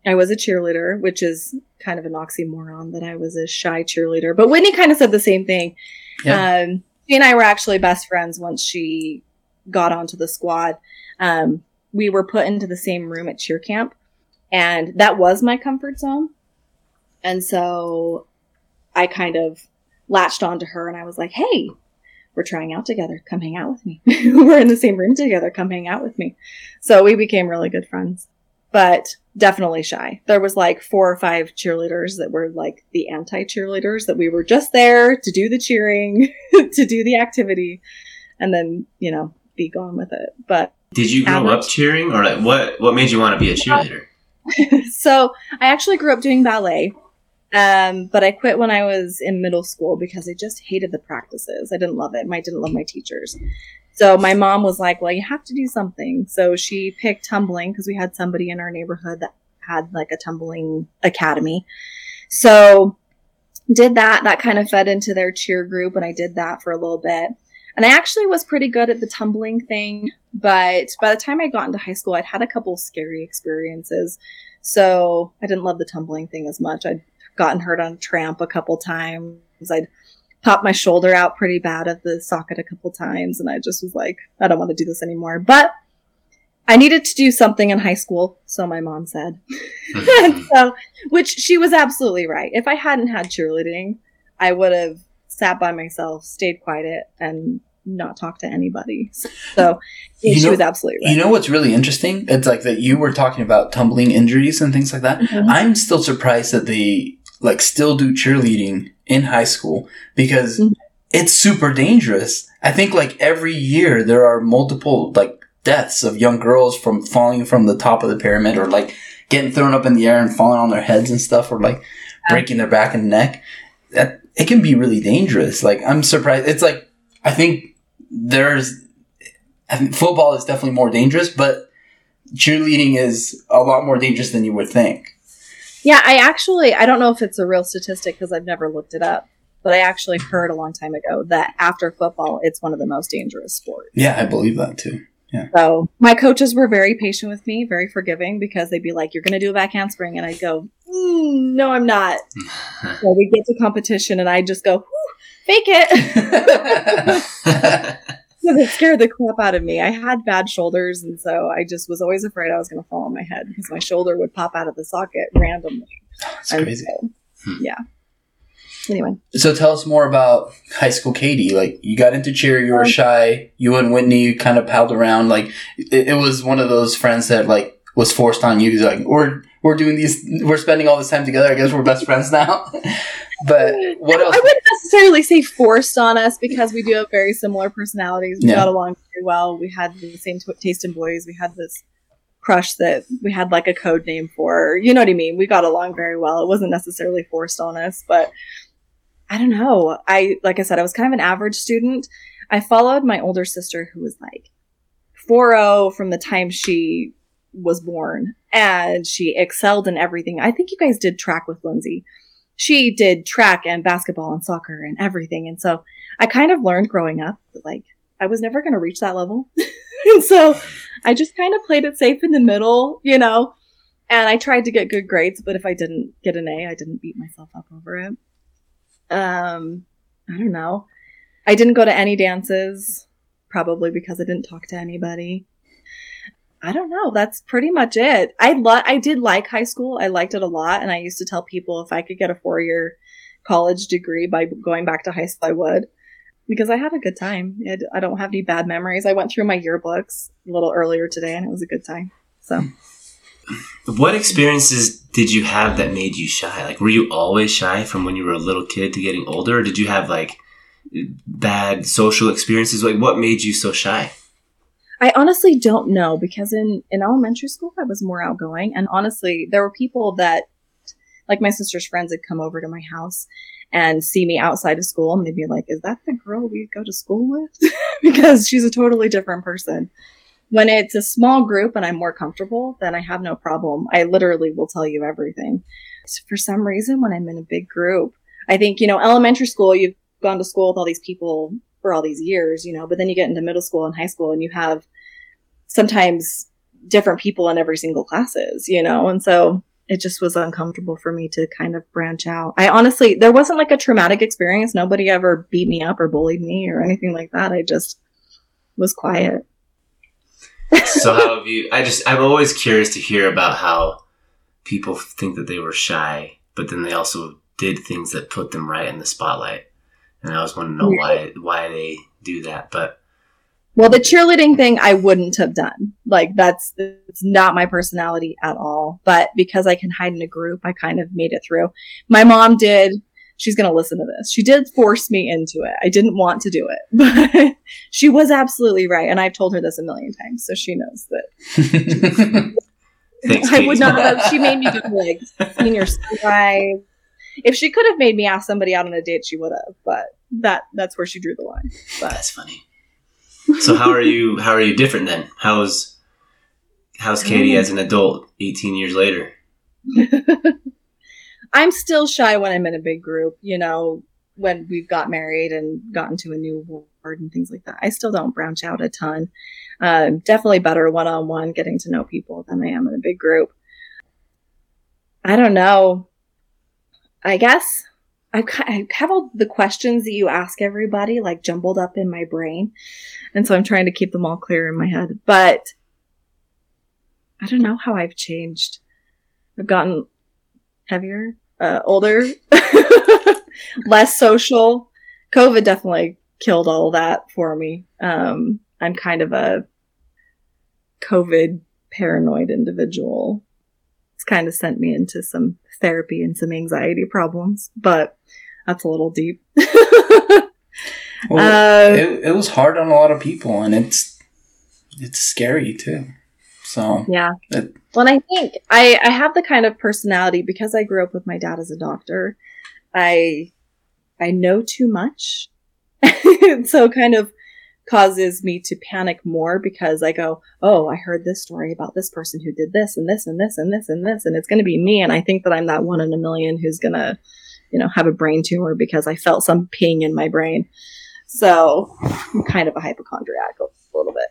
I was a cheerleader, which is kind of an oxymoron that I was a shy cheerleader. But Whitney kind of said the same thing. Yeah. Um, she and I were actually best friends once she got onto the squad. Um, we were put into the same room at cheer camp, and that was my comfort zone. And so I kind of latched onto her and I was like, hey, we're trying out together. Come hang out with me. we're in the same room together. Come hang out with me. So we became really good friends, but definitely shy. There was like four or five cheerleaders that were like the anti cheerleaders that we were just there to do the cheering, to do the activity, and then, you know, be gone with it. But Did you grow up cheering, or like what? What made you want to be a cheerleader? so I actually grew up doing ballet. Um, but I quit when I was in middle school because I just hated the practices. I didn't love it. I didn't love my teachers. So my mom was like, well, you have to do something. So she picked tumbling because we had somebody in our neighborhood that had like a tumbling academy. So did that. That kind of fed into their cheer group and I did that for a little bit. And I actually was pretty good at the tumbling thing, but by the time I got into high school, I'd had a couple scary experiences. So I didn't love the tumbling thing as much. I'd gotten hurt on a tramp a couple times. I'd popped my shoulder out pretty bad at the socket a couple times. And I just was like, I don't want to do this anymore. But I needed to do something in high school. So my mom said. so, which she was absolutely right. If I hadn't had cheerleading, I would have sat by myself, stayed quiet, and not talk to anybody. So You she know- was absolutely right. You know what's really interesting? It's like that you were talking about tumbling injuries and things like that. Mhm. I'm still surprised that they like still do cheerleading in high school because Mhm. it's super dangerous. I think like every year there are multiple like deaths of young girls from falling from the top of the pyramid or like getting thrown up in the air and falling on their heads and stuff or like breaking their back and neck. That it can be really dangerous. Like I'm surprised. It's like I think there's I think football is definitely more dangerous, but cheerleading is a lot more dangerous than you would think. Yeah, I actually I don't know if it's a real statistic because I've never looked it up, but I actually heard a long time ago that after football, it's one of the most dangerous sports. Yeah, I believe that too. Yeah. So my coaches were very patient with me, very forgiving because they'd be like, "You're going to do a back handspring," and I'd go, mm, "No, I'm not." so we get to competition, and I just go, "Fake it." Because it scared the crap out of me. I had bad shoulders, and so I just was always afraid I was going to fall on my head because my shoulder would pop out of the socket randomly. That's And crazy. so, Hmm. yeah. Anyway, So tell us more about high school Katie. Like you got into cheer, you were Um, shy. You and Whitney kind of palled around. Like it, it was one of those friends that like was forced on you. Like, we're we're doing these. We're spending all this time together. I guess we're best friends now. but what else? Necessarily say forced on us because we do have very similar personalities. We Yeah. got along very well. We had the same t- taste in boys. We had this crush that we had like a code name for. You know what I mean? We got along very well. It wasn't necessarily forced on us, but I don't know. I like I said, I was kind of an average student. I followed my older sister who was like 4-0 from the time she was born and she excelled in everything. I think you guys did track with Lindsay she did track and basketball and soccer and everything. And so I kind of learned growing up that like I was never going to reach that level. and so I just kind of played it safe in the middle, you know, and I tried to get good grades, but if I didn't get an A, I didn't beat myself up over it. Um, I don't know. I didn't go to any dances, probably because I didn't talk to anybody. I don't know. That's pretty much it. I lo- I did like high school. I liked it a lot, and I used to tell people if I could get a four year college degree by going back to high school, I would, because I had a good time. I don't have any bad memories. I went through my yearbooks a little earlier today, and it was a good time. So What experiences did you have that made you shy? Like, were you always shy from when you were a little kid to getting older? Or did you have like bad social experiences? Like, what made you so shy? I honestly don't know because in in elementary school I was more outgoing, and honestly, there were people that, like my sister's friends, had come over to my house and see me outside of school, and they'd be like, "Is that the girl we go to school with?" because she's a totally different person. When it's a small group and I'm more comfortable, then I have no problem. I literally will tell you everything. So for some reason, when I'm in a big group, I think you know, elementary school, you've gone to school with all these people for all these years, you know, but then you get into middle school and high school and you have sometimes different people in every single classes, you know, and so it just was uncomfortable for me to kind of branch out. I honestly, there wasn't like a traumatic experience. Nobody ever beat me up or bullied me or anything like that. I just was quiet. so how have you? I just I'm always curious to hear about how people think that they were shy, but then they also did things that put them right in the spotlight, and I always want to know why why they do that. But Well, the cheerleading thing I wouldn't have done. Like that's it's not my personality at all. But because I can hide in a group, I kind of made it through. My mom did. She's going to listen to this. She did force me into it. I didn't want to do it, but she was absolutely right. And I've told her this a million times, so she knows that thanks, I would not have. She made me do like senior strive. If she could have made me ask somebody out on a date, she would have. But that that's where she drew the line. But That's funny. So how are you? How are you different then? How's how's Katie as an adult, eighteen years later? I'm still shy when I'm in a big group, you know, when we've got married and gotten to a new ward and things like that. I still don't branch out a ton. Um, definitely better one on one getting to know people than I am in a big group. I don't know. I guess I've, I have all the questions that you ask everybody like jumbled up in my brain. And so I'm trying to keep them all clear in my head. But I don't know how I've changed. I've gotten heavier, uh, older, less social. COVID definitely killed all that for me. Um, I'm kind of a COVID paranoid individual. It's kind of sent me into some therapy and some anxiety problems, but that's a little deep. Well, Uh, it, it was hard on a lot of people, and it's it's scary too. So Yeah. It- well, and I think I, I have the kind of personality because I grew up with my dad as a doctor. I I know too much, so kind of causes me to panic more because I go, oh, I heard this story about this person who did this and this and this and this and this, and it's going to be me, and I think that I'm that one in a million who's gonna, you know, have a brain tumor because I felt some ping in my brain. So I'm kind of a hypochondriac a little bit.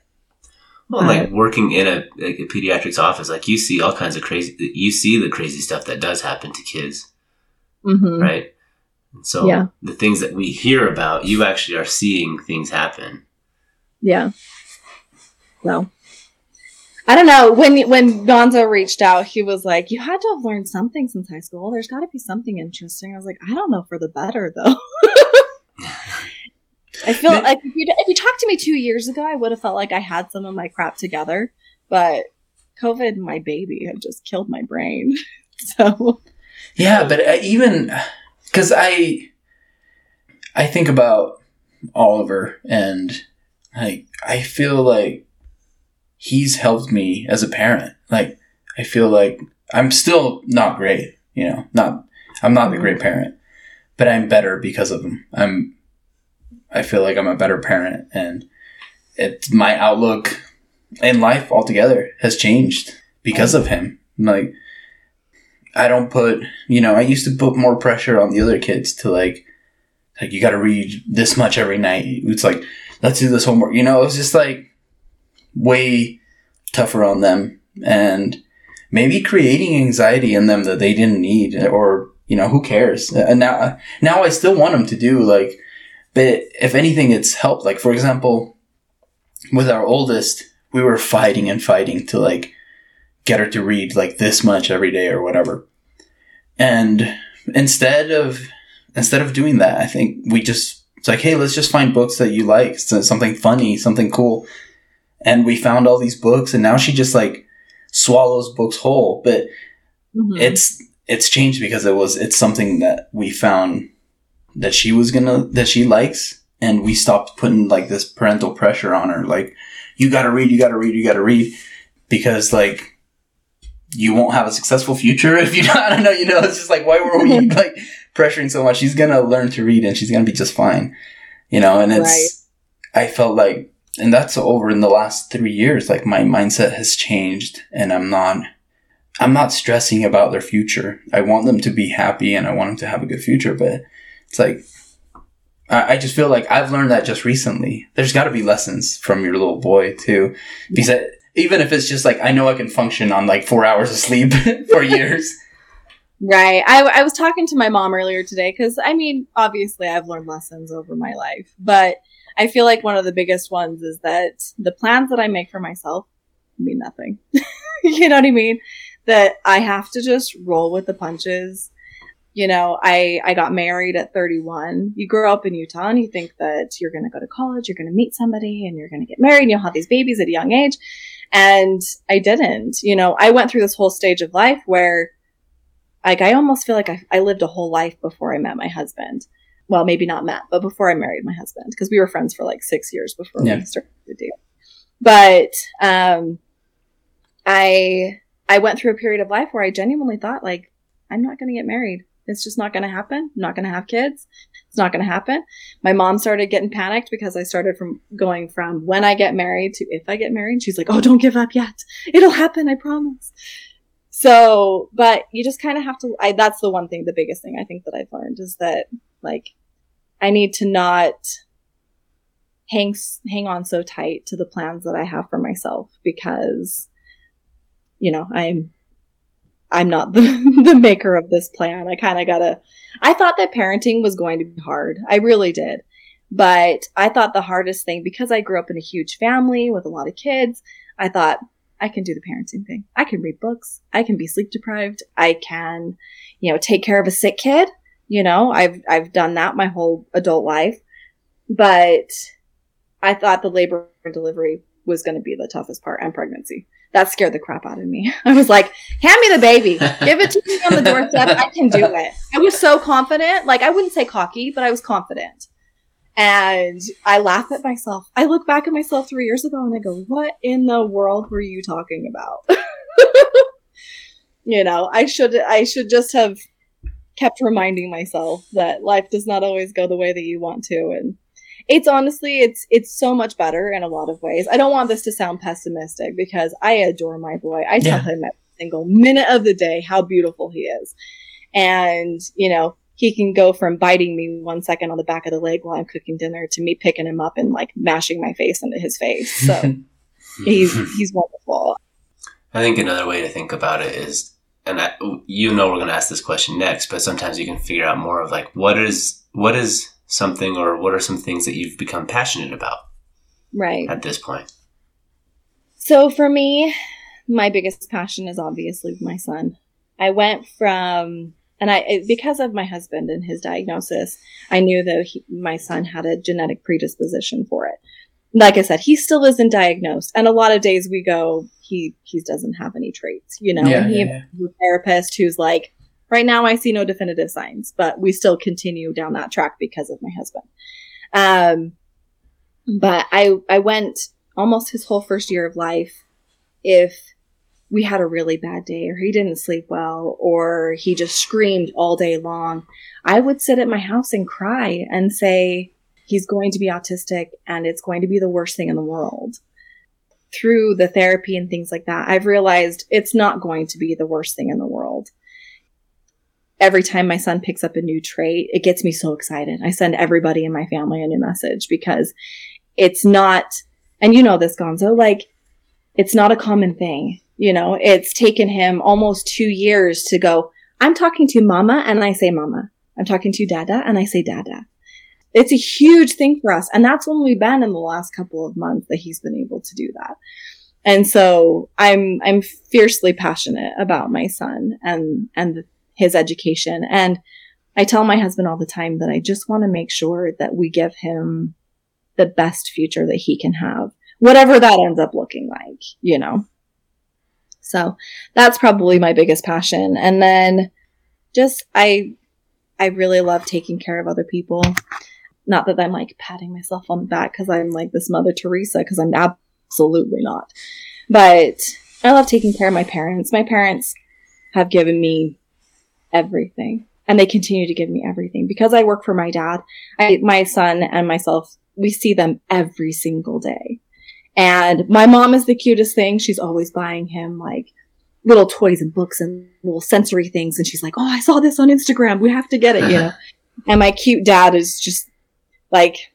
Well, like working in a like a pediatrics office, like you see all kinds of crazy. You see the crazy stuff that does happen to kids, hmm right? So Yeah. the things that we hear about, you actually are seeing things happen. Yeah. So I don't know. When when Gonzo reached out, he was like, "You had to have learned something since high school. There's got to be something interesting." I was like, "I don't know for the better though." I feel like if you if you talked to me two years ago, I would have felt like I had some of my crap together. But COVID, my baby, had just killed my brain. So Yeah, but uh, even because I, I think about Oliver and like I feel like he's helped me as a parent. Like I feel like I'm still not great, you know, not I'm not a great parent, but I'm better because of him. I'm I feel like I'm a better parent, and it's my outlook in life altogether has changed because of him. Like I don't put, you know, I used to put more pressure on the other kids to like, like you got to read this much every night. It's like, let's do this homework. You know, it was just like way tougher on them and maybe creating anxiety in them that they didn't need or, you know, who cares? And now, now I still want them to do like, but if anything, it's helped. Like, for example, with our oldest, we were fighting and fighting to like, get her to read like this much every day or whatever. And instead of instead of doing that, I think we just it's like, hey, let's just find books that you like, so something funny, something cool. And we found all these books, and now she just like swallows books whole. But mhm. it's it's changed because it was it's something that we found that she was gonna that she likes, and we stopped putting like this parental pressure on her, like you got to read, you got to read, you got to read, because like you won't have a successful future if you don't. I don't know. You know, it's just like why were we like pressuring so much? She's gonna learn to read and she's gonna be just fine. You know, and it's. I felt like, and that's over in the last three years. Like my mindset has changed, and I'm not. I'm not stressing about their future. I want them to be happy and I want them to have a good future. But it's like, I, I just feel like I've learned that just recently. There's got to be lessons from your little boy too, because I, even if it's just like I know I can function on like four hours of sleep for years. Right. I, I was talking to my mom earlier today because, I mean, obviously I've learned lessons over my life, but I feel like one of the biggest ones is that the plans that I make for myself mean nothing. you know what I mean? That I have to just roll with the punches. You know, I, I got married at 31. You grow up in Utah and you think that you're going to go to college, you're going to meet somebody and you're going to get married and you'll have these babies at a young age. And I didn't. You know, I went through this whole stage of life where like I almost feel like I, I lived a whole life before I met my husband. Well, maybe not met, but before I married my husband, because we were friends for like six years before Yeah. we started to date. But um, I I went through a period of life where I genuinely thought like I'm not going to get married. It's just not going to happen. I'm not going to have kids. It's not going to happen. My mom started getting panicked because I started from going from when I get married to if I get married. She's like, "Oh, don't give up yet. It'll happen. I promise." So, but you just kind of have to, I, that's the one thing, the biggest thing I think that I've learned is that like, I need to not hang, hang on so tight to the plans that I have for myself because, you know, I'm, I'm not the, the maker of this plan. I kind of gotta, I thought that parenting was going to be hard. I really did. But I thought the hardest thing, because I grew up in a huge family with a lot of kids, I thought, I can do the parenting thing. I can read books. I can be sleep deprived. I can, you know, take care of a sick kid. You know, I've, I've done that my whole adult life. But I thought the labor and delivery was going to be the toughest part and pregnancy. That scared the crap out of me. I was like, hand me the baby. Give it to me on the doorstep. I can do it. I was so confident. Like, I wouldn't say cocky, but I was confident. And I laugh at myself. I look back at myself three years ago and I go, what in the world were you talking about? you know, I should, I should just have kept reminding myself that life does not always go the way that you want to. And it's honestly, it's, it's so much better in a lot of ways. I don't want this to sound pessimistic because I adore my boy. I tell Yeah. him every single minute of the day how beautiful he is. And, you know, he can go from biting me one second on the back of the leg while I'm cooking dinner to me picking him up and like mashing my face into his face. So he's he's wonderful. I think another way to think about it is, and I, you know, we're going to ask this question next, but sometimes you can figure out more of like what is what is something or what are some things that you've become passionate about Right. at this point. So for me, my biggest passion is obviously my son. I went from and I because of my husband and his diagnosis, I knew that he, my son had a genetic predisposition for it. Like I said, he still isn't diagnosed, and a lot of days we go, he he doesn't have any traits, you know. Yeah, and he yeah, yeah. a therapist who's like, right now I see no definitive signs, but we still continue down that track because of my husband. Um, but I I went almost his whole first year of life. If we had a really bad day, or he didn't sleep well, or he just screamed all day long, I would sit at my house and cry and say he's going to be autistic and it's going to be the worst thing in the world. Through the therapy and things like that, I've realized it's not going to be the worst thing in the world every time my son picks up a new trait, it gets me so excited. I send everybody in my family a new message because it's not, and you know this, Gonzo, like, it's not a common thing. You know, it's taken him almost two years to go, I'm talking to mama and I say mama. I'm talking to dada and I say dada. It's a huge thing for us. And that's when we've been in the last couple of months that he's been able to do that. And so I'm, I'm fiercely passionate about my son and, and his education. And I tell my husband all the time that I just want to make sure that we give him the best future that he can have, whatever that ends up looking like, you know. So that's probably my biggest passion. And then just I I really love taking care of other people. Not that I'm like patting myself on the back because I'm like this Mother Teresa, because I'm absolutely not. But I love taking care of my parents. My parents have given me everything and they continue to give me everything because I work for my dad. I, my son and myself, we see them every single day. And my mom is the cutest thing. She's always buying him like little toys and books and little sensory things. And she's like, Oh, I saw this on Instagram. We have to get it, you know? and my cute dad is just like,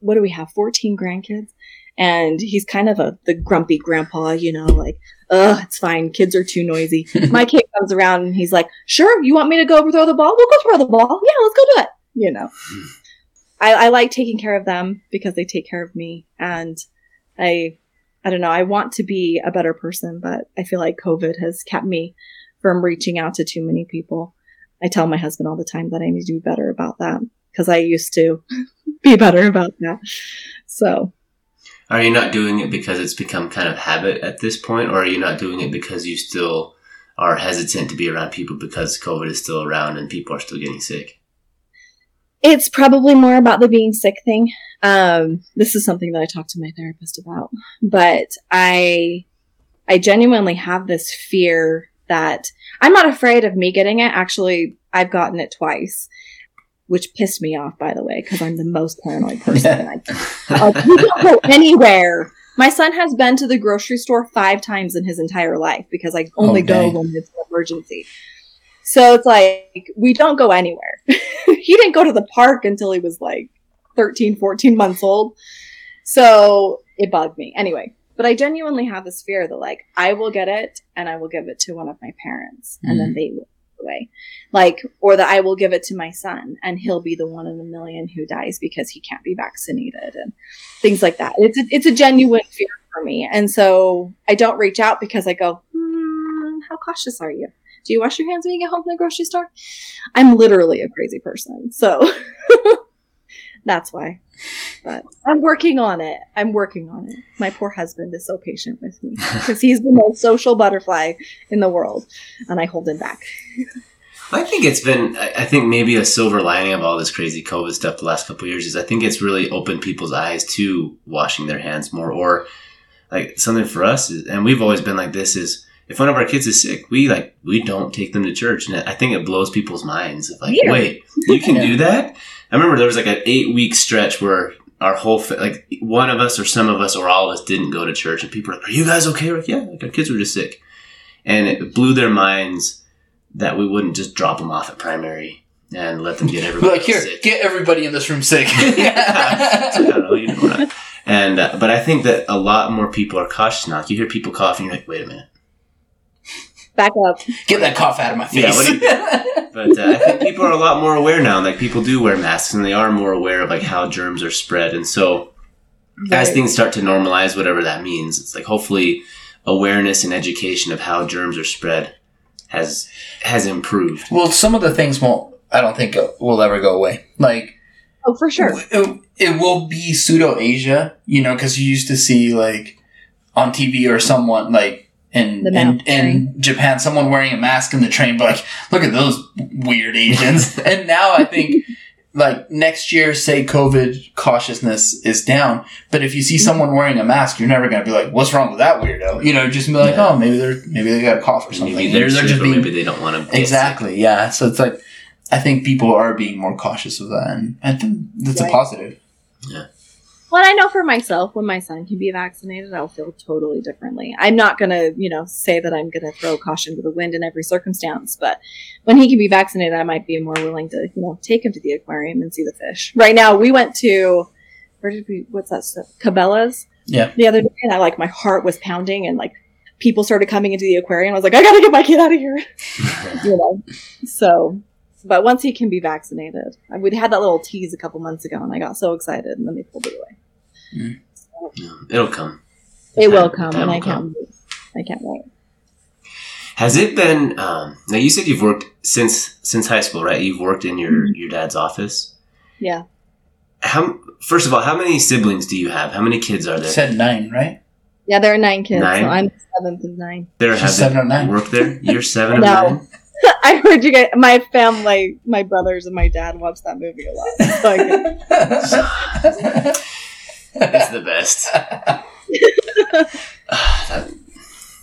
what do we have? 14 grandkids. And he's kind of a, the grumpy grandpa, you know, like, ugh, it's fine. Kids are too noisy. My kid comes around and he's like, sure, you want me to go throw the ball? We'll go throw the ball. Yeah, let's go do it. You know, hmm. I, I like taking care of them because they take care of me. And I, I don't know, I want to be a better person, but I feel like COVID has kept me from reaching out to too many people. I tell my husband all the time that I need to be better about that because I used to be better about that. So Are you not doing it because it's become kind of habit at this point, or are you not doing it because you still are hesitant to be around people because COVID is still around and people are still getting sick? it's probably more about the being sick thing. Um, this is something that I talked to my therapist about, but I, I genuinely have this fear that I'm not afraid of me getting it. Actually, I've gotten it twice, which pissed me off, by the way, because I'm the most paranoid person. I, we don't go anywhere. My son has been to the grocery store five times in his entire life because I only go when it's an emergency. So it's like, we don't go anywhere. he didn't go to the park until he was like 13, 14 months old. So it bugged me. Anyway, but I genuinely have this fear that like, I will get it and I will give it to one of my parents and then they will away. Like, or that I will give it to my son and he'll be the one in a million who dies because he can't be vaccinated and things like that. It's a, it's a genuine fear for me. And so I don't reach out because I go, hmm, how cautious are you? Do you wash your hands when you get home from the grocery store? I'm literally a crazy person. So that's why. But I'm working on it. I'm working on it. My poor husband is so patient with me because he's the most social butterfly in the world and I hold him back. I think it's been. I think maybe a silver lining of all this crazy COVID stuff the last couple of years is I think it's really opened people's eyes to washing their hands more, or like something for us. Is, and we've always been like this: is if one of our kids is sick, we like we don't take them to church, and I think it blows people's minds. Like, Weird. wait, you can do that? I remember there was like an eight week stretch where our whole fa- like one of us or some of us or all of us didn't go to church, and people were like, "Are you guys okay?" We're like, yeah, like our kids were just sick, and it blew their minds that we wouldn't just drop them off at primary and let them get everybody like, here, sick. get everybody in this room sick. I don't know, you know And uh, but I think that a lot more people are cautious now. Like, you hear people coughing, you're like, wait a minute. Back up. Get that cough out of my face. Yeah, what But uh, I think people are a lot more aware now. Like people do wear masks, and they are more aware of like how germs are spread. And so, as things start to normalize, whatever that means, it's like hopefully awareness and education of how germs are spread has has improved. well, some of the things won't. I don't think uh, will ever go away. Like Oh, for sure. it, it will be pseudo Asia, you know, because you used to see like on TV or someone like in The in, in Japan, someone wearing a mask in the train, but like, look at those weird Asians. and now I think like next year, say COVID cautiousness is down, but if you see someone wearing a mask, you're never gonna be like, "What's wrong with that weirdo?" You know, just be like, Yeah. "Oh, maybe they're maybe they got a cough or something." Maybe they're, they're just being maybe they don't want to exactly yeah. So it's like I think people are being more cautious of that, and I think that's a positive. positive. Well, I know for myself, when my son can be vaccinated, I'll feel totally differently. I'm not going to, you know, say that I'm going to throw caution to the wind in every circumstance, but when he can be vaccinated, I might be more willing to, you know, take him to the aquarium and see the fish. Right now, we went to, where did we, what's that stuff? Cabela's? Yeah. The other day, and I, like, my heart was pounding, and, like, people started coming into the aquarium. I was like, I got to get my kid out of here. you know, so, but once he can be vaccinated, we'd had that little tease a couple months ago, and I got so excited, and then they pulled it away. Yeah, It'll come. It will come, and I come. can't wait. I can't wait. Has it been? Um, now you said you've worked since since high school, right? You've worked in your your dad's office. Yeah. How first of all, how many siblings do you have? How many kids are there? Said nine, right? Yeah, there are nine kids, Nine? so I'm the seventh of nine. there She's have seven of nine. worked there. You're seven of No. nine. I heard you guys, my family, my brothers and my dad watch that movie a lot. So I It's the best. Ah, that-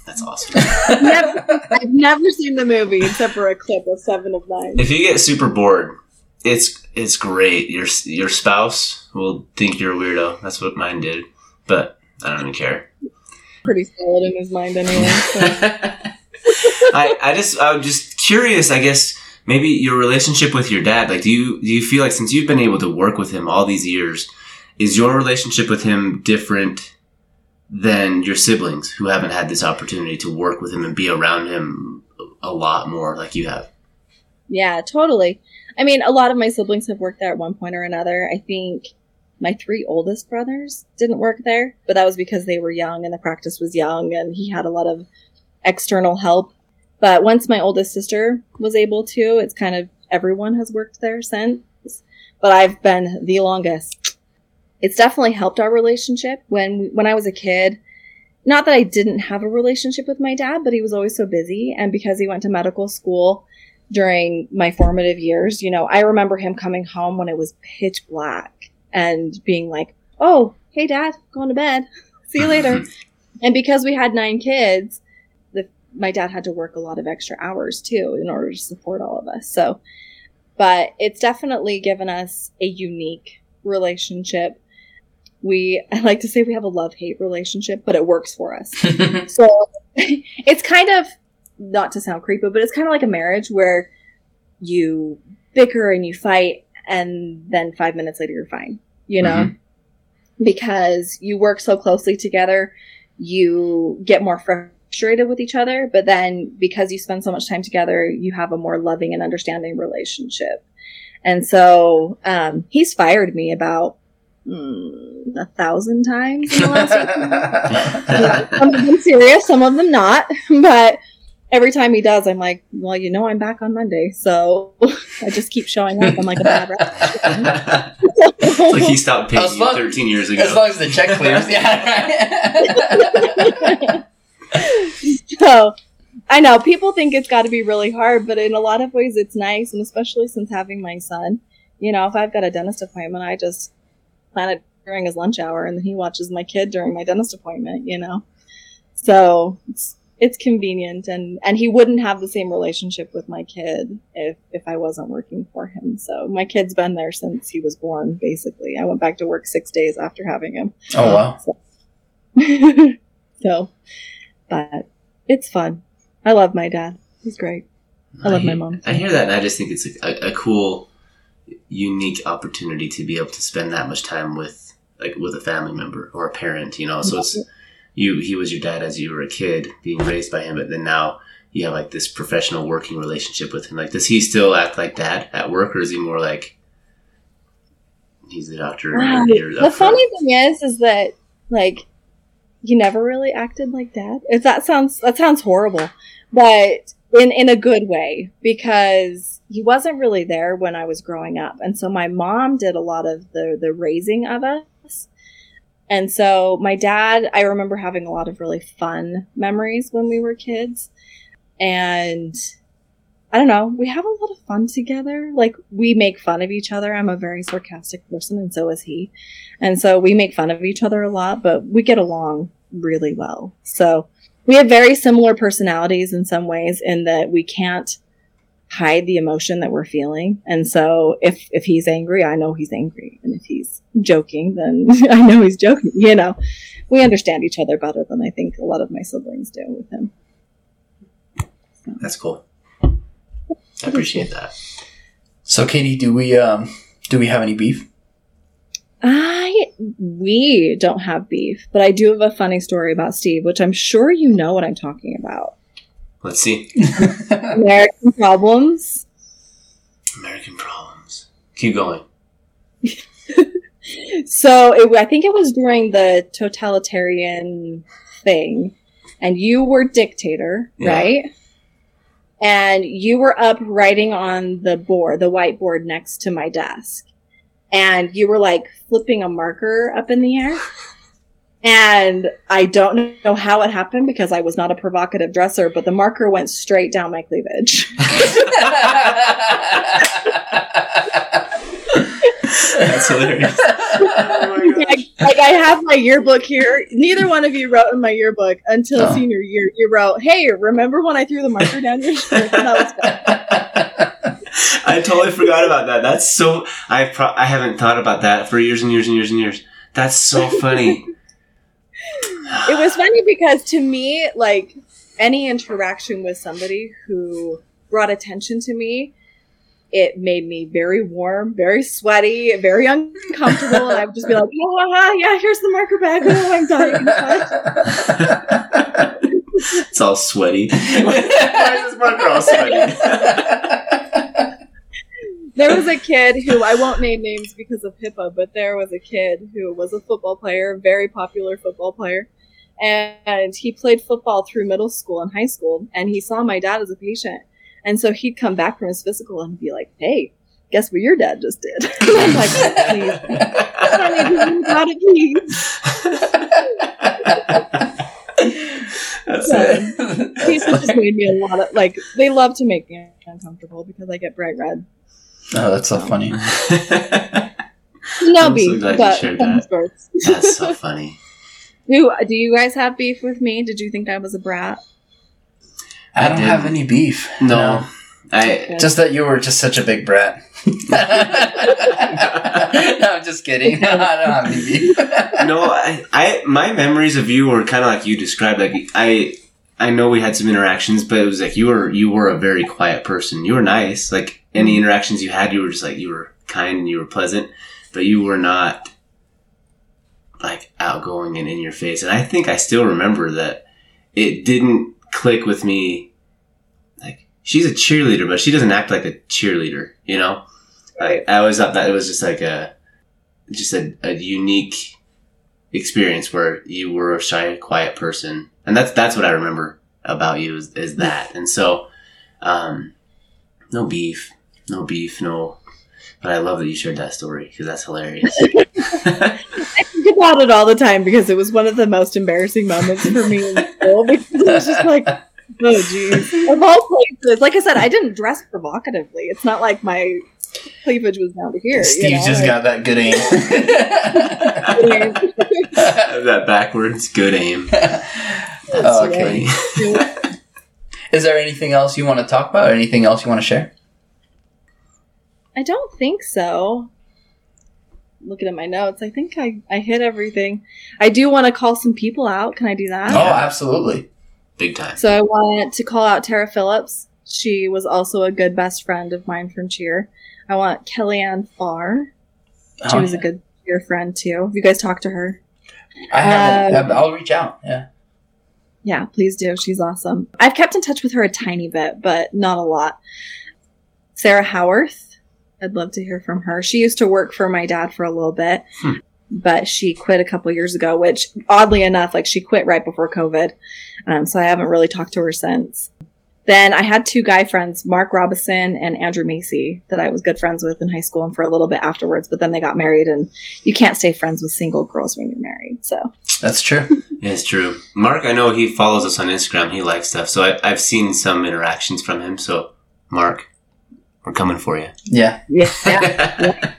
that's awesome. never, I've never seen the movie except for a clip of Seven of Nine. If you get super bored, it's it's great. Your your spouse will think you're a weirdo. That's what mine did, but I don't even care. Pretty solid in his mind anyway. So. I, I just I'm just curious. I guess maybe your relationship with your dad. Like, do you do you feel like since you've been able to work with him all these years, is your relationship with him different than your siblings who haven't had this opportunity to work with him and be around him a lot more like you have? Yeah, totally. I mean, a lot of my siblings have worked there at one point or another. I think my three oldest brothers didn't work there, but that was because they were young and the practice was young and he had a lot of external help. But once my oldest sister was able to, it's kind of everyone has worked there since. But I've been the longest. It's definitely helped our relationship when when I was a kid. Not that I didn't have a relationship with my dad, but he was always so busy and because he went to medical school, during my formative years. You know, I remember him coming home when it was pitch black and being like, "Oh, hey, Dad, going to bed. See you later." and because we had nine kids, the, my dad had to work a lot of extra hours too in order to support all of us. So, but it's definitely given us a unique relationship. We, I like to say we have a love hate relationship, but it works for us. So it's kind of not to sound creepy, but it's kind of like a marriage where you bicker and you fight, and then five minutes later you're fine. You know, because you work so closely together, you get more frustrated with each other, but then because you spend so much time together, you have a more loving and understanding relationship. And so um, he's fired me about mm, a thousand times in the last some of them serious, some of them not. But every time he does, I'm like, well, you know, I'm back on Monday, so I just keep showing up. I'm like a bad rep. It's like he stopped paying As you 13 years ago. As long as the check clears, yeah. Right? so I know people think it's got to be really hard, but in a lot of ways it's nice, and especially since having my son, you know, if I've got a dentist appointment, I just plan it during his lunch hour, and then he watches my kid during my dentist appointment. You know, so it's it's convenient, and and he wouldn't have the same relationship with my kid if if I wasn't working for him. So my kid's been there since he was born. Basically, I went back to work six days after having him. Oh wow. so, but it's fun. I love my dad. He's great. I love my hear- mom. I hear that, and I just think it's a, a, a cool, unique opportunity to be able to spend that much time with, like, with a family member or a parent. You know, so it's you. He was your dad as you were a kid, being raised by him, but then now you have like this professional working relationship with him. Like, does he still act like dad at work, or is he more like he's the doctor? and Right. The funny thing is, is that like he never really acted like dad. If that sounds that sounds horrible, but in in a good way because he wasn't really there when I was growing up, and so my mom did a lot of the the raising of us. And so my dad, I remember having a lot of really fun memories when we were kids, and I don't know, we have a lot of fun together. Like we make fun of each other. I'm a very sarcastic person and so is he. And so we make fun of each other a lot, but we get along really well. So we have very similar personalities in some ways in that we can't hide the emotion that we're feeling. And so if if he's angry, I know he's angry. And if he's joking, then I know he's joking, you know. We understand each other better than I think a lot of my siblings do with him. That's cool. I appreciate that. So Katie, do we um do we have any beef? I we don't have beef, but I do have a funny story about Steve, which I'm sure you know what I'm talking about. Let's see. American problems. American problems. Keep going. So it, I think it was during the totalitarian thing, and you were dictator, Yeah. right? And you were up writing on the board, the whiteboard next to my desk, and you were like flipping a marker up in the air. And I don't know how it happened because I was not a provocative dresser, but the marker went straight down my cleavage. That's hilarious. like, like I have my yearbook here. Neither one of you wrote in my yearbook until Oh. senior year. You wrote, "Hey, remember when I threw the marker down your shirt?" That was fun. I totally forgot about that. That's so. I pro- I haven't thought about that for years and years and years and years. That's so funny. It was funny because to me, like any interaction with somebody who brought attention to me, it made me very warm, very sweaty, very uncomfortable, and I would just be like, "Oh, ha, ha, yeah, here's the marker bag. Oh, I'm dying." it's all sweaty. Why is this marker all sweaty? There was a kid who I won't name names because of HIPAA, but there was a kid who was a football player, very popular football player, and he played football through middle school and high school, and he saw my dad as a patient, and so he'd come back from his physical and be like, "Hey, guess what your dad just did?" and I'm like, "Please, do you got it, please." That's So, it. Just made me a lot of like they love to make me uncomfortable because I get bright red. Oh, that's so funny. No I'm so beef, glad you but shared that. That's so funny. Who do you guys have beef with me? Did you think I was a brat? I don't didn't. have any beef. No, I. Just that you were just such a big brat. no, I'm just kidding. I don't have any beef. no, I, I my memories of you were kind of like you described. Like I, I know we had some interactions, but it was like you were you were a very quiet person. You were nice. Like any interactions you had, you were just like you were kind and you were pleasant, but you were not like outgoing and in your face. And I think I still remember that it didn't click with me. Like she's a cheerleader, but she doesn't act like a cheerleader. You know, like I always thought that it was just like a just a, a unique experience where you were a shy, quiet person, and that's that's what I remember about you is, is that. And so, um, no beef, no beef, no. But I love that you shared that story because that's hilarious. I think about it all the time because it was one of the most embarrassing moments for me in school because it was just like Oh jeez. Of all places, like I said, I didn't dress provocatively. It's not like my cleavage was down to here. you Steve know, just like- got that good aim. that backwards, good aim. Oh, okay. Is there anything else you want to talk about? Or anything else you want to share? I don't think so. Looking at my notes, I think I, I hit everything. I do want to call some people out. Can I do that? Oh, absolutely. Big time. So I want to call out Tara Phillips. She was also a good best friend of mine from cheer. I want Kellyanne Farr. She Oh, was a good cheer friend too. Have you guys talked to her? I haven't. um, I'll reach out. Yeah. Yeah, please do. She's awesome. I've kept in touch with her a tiny bit, but not a lot. Sarah Howarth. I'd love to hear from her. She used to work for my dad for a little bit, Hmm. but she quit a couple years ago, which oddly enough, like she quit right before COVID. Um, so I haven't really talked to her since. Then I had two guy friends, Mark Robinson and Andrew Macy, that I was good friends with in high school and for a little bit afterwards, but then they got married and you can't stay friends with single girls when you're married. So That's true. It's true. Mark, I know he follows us on Instagram. He likes stuff. So I, I've seen some interactions from him. So, Mark, we're coming for you. Yeah. yeah.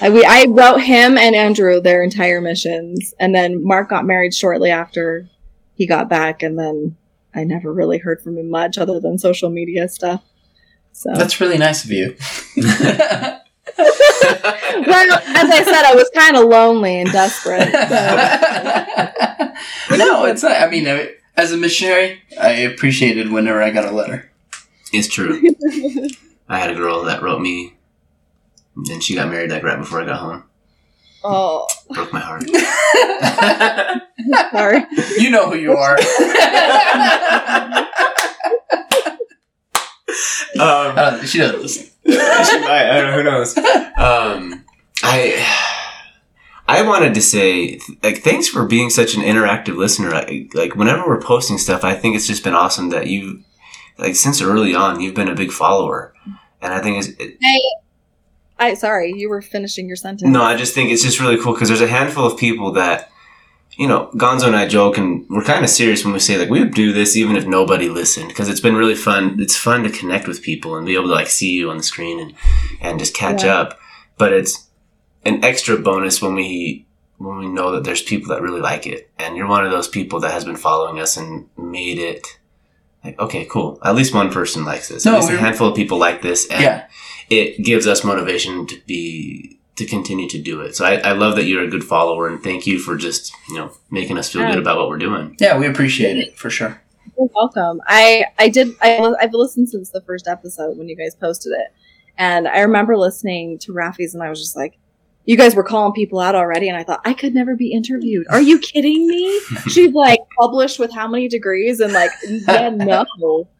I, we, I wrote him and Andrew their entire missions, and then Mark got married shortly after he got back, and then I never really heard from him much other than social media stuff. So, That's really nice of you. well, as I said, I was kind of lonely and desperate. So. no, it's not. I mean, as a missionary, I appreciated whenever I got a letter. It's true. I had a girl that wrote me, and she got married like right before I got home. oh, Broke my heart. sorry. you know who you are. um, Uh, she doesn't listen. she might. I don't know. Who knows? Um, I I wanted to say like thanks for being such an interactive listener. I, like whenever we're posting stuff, I think it's just been awesome that you like since early on you've been a big follower, and I think it's. It, I sorry, you were finishing your sentence. no, I just think it's just really cool because there's a handful of people that. You know, Gonzo and I joke, and we're kind of serious when we say like we would do this even if nobody listened, because it's been really fun. It's fun to connect with people and be able to like see you on the screen and and just catch Yeah. up. But it's an extra bonus when we when we know that there's people that really like it, and you're one of those people that has been following us and made it. Like, okay, cool. At least one person likes this. No, At least a handful of people like this, and Yeah. it gives us motivation to be to continue to do it. So I, I love that you're a good follower, and thank you for just you know making us feel Yeah. good about what we're doing. Yeah, we appreciate it for sure. You're welcome. I I did. I, I've listened since the first episode when you guys posted it, and I remember listening to Rafi's, and I was just like, "You guys were calling people out already," and I thought I could never be interviewed. Are you kidding me? She's like published with how many degrees, and like, yeah, no.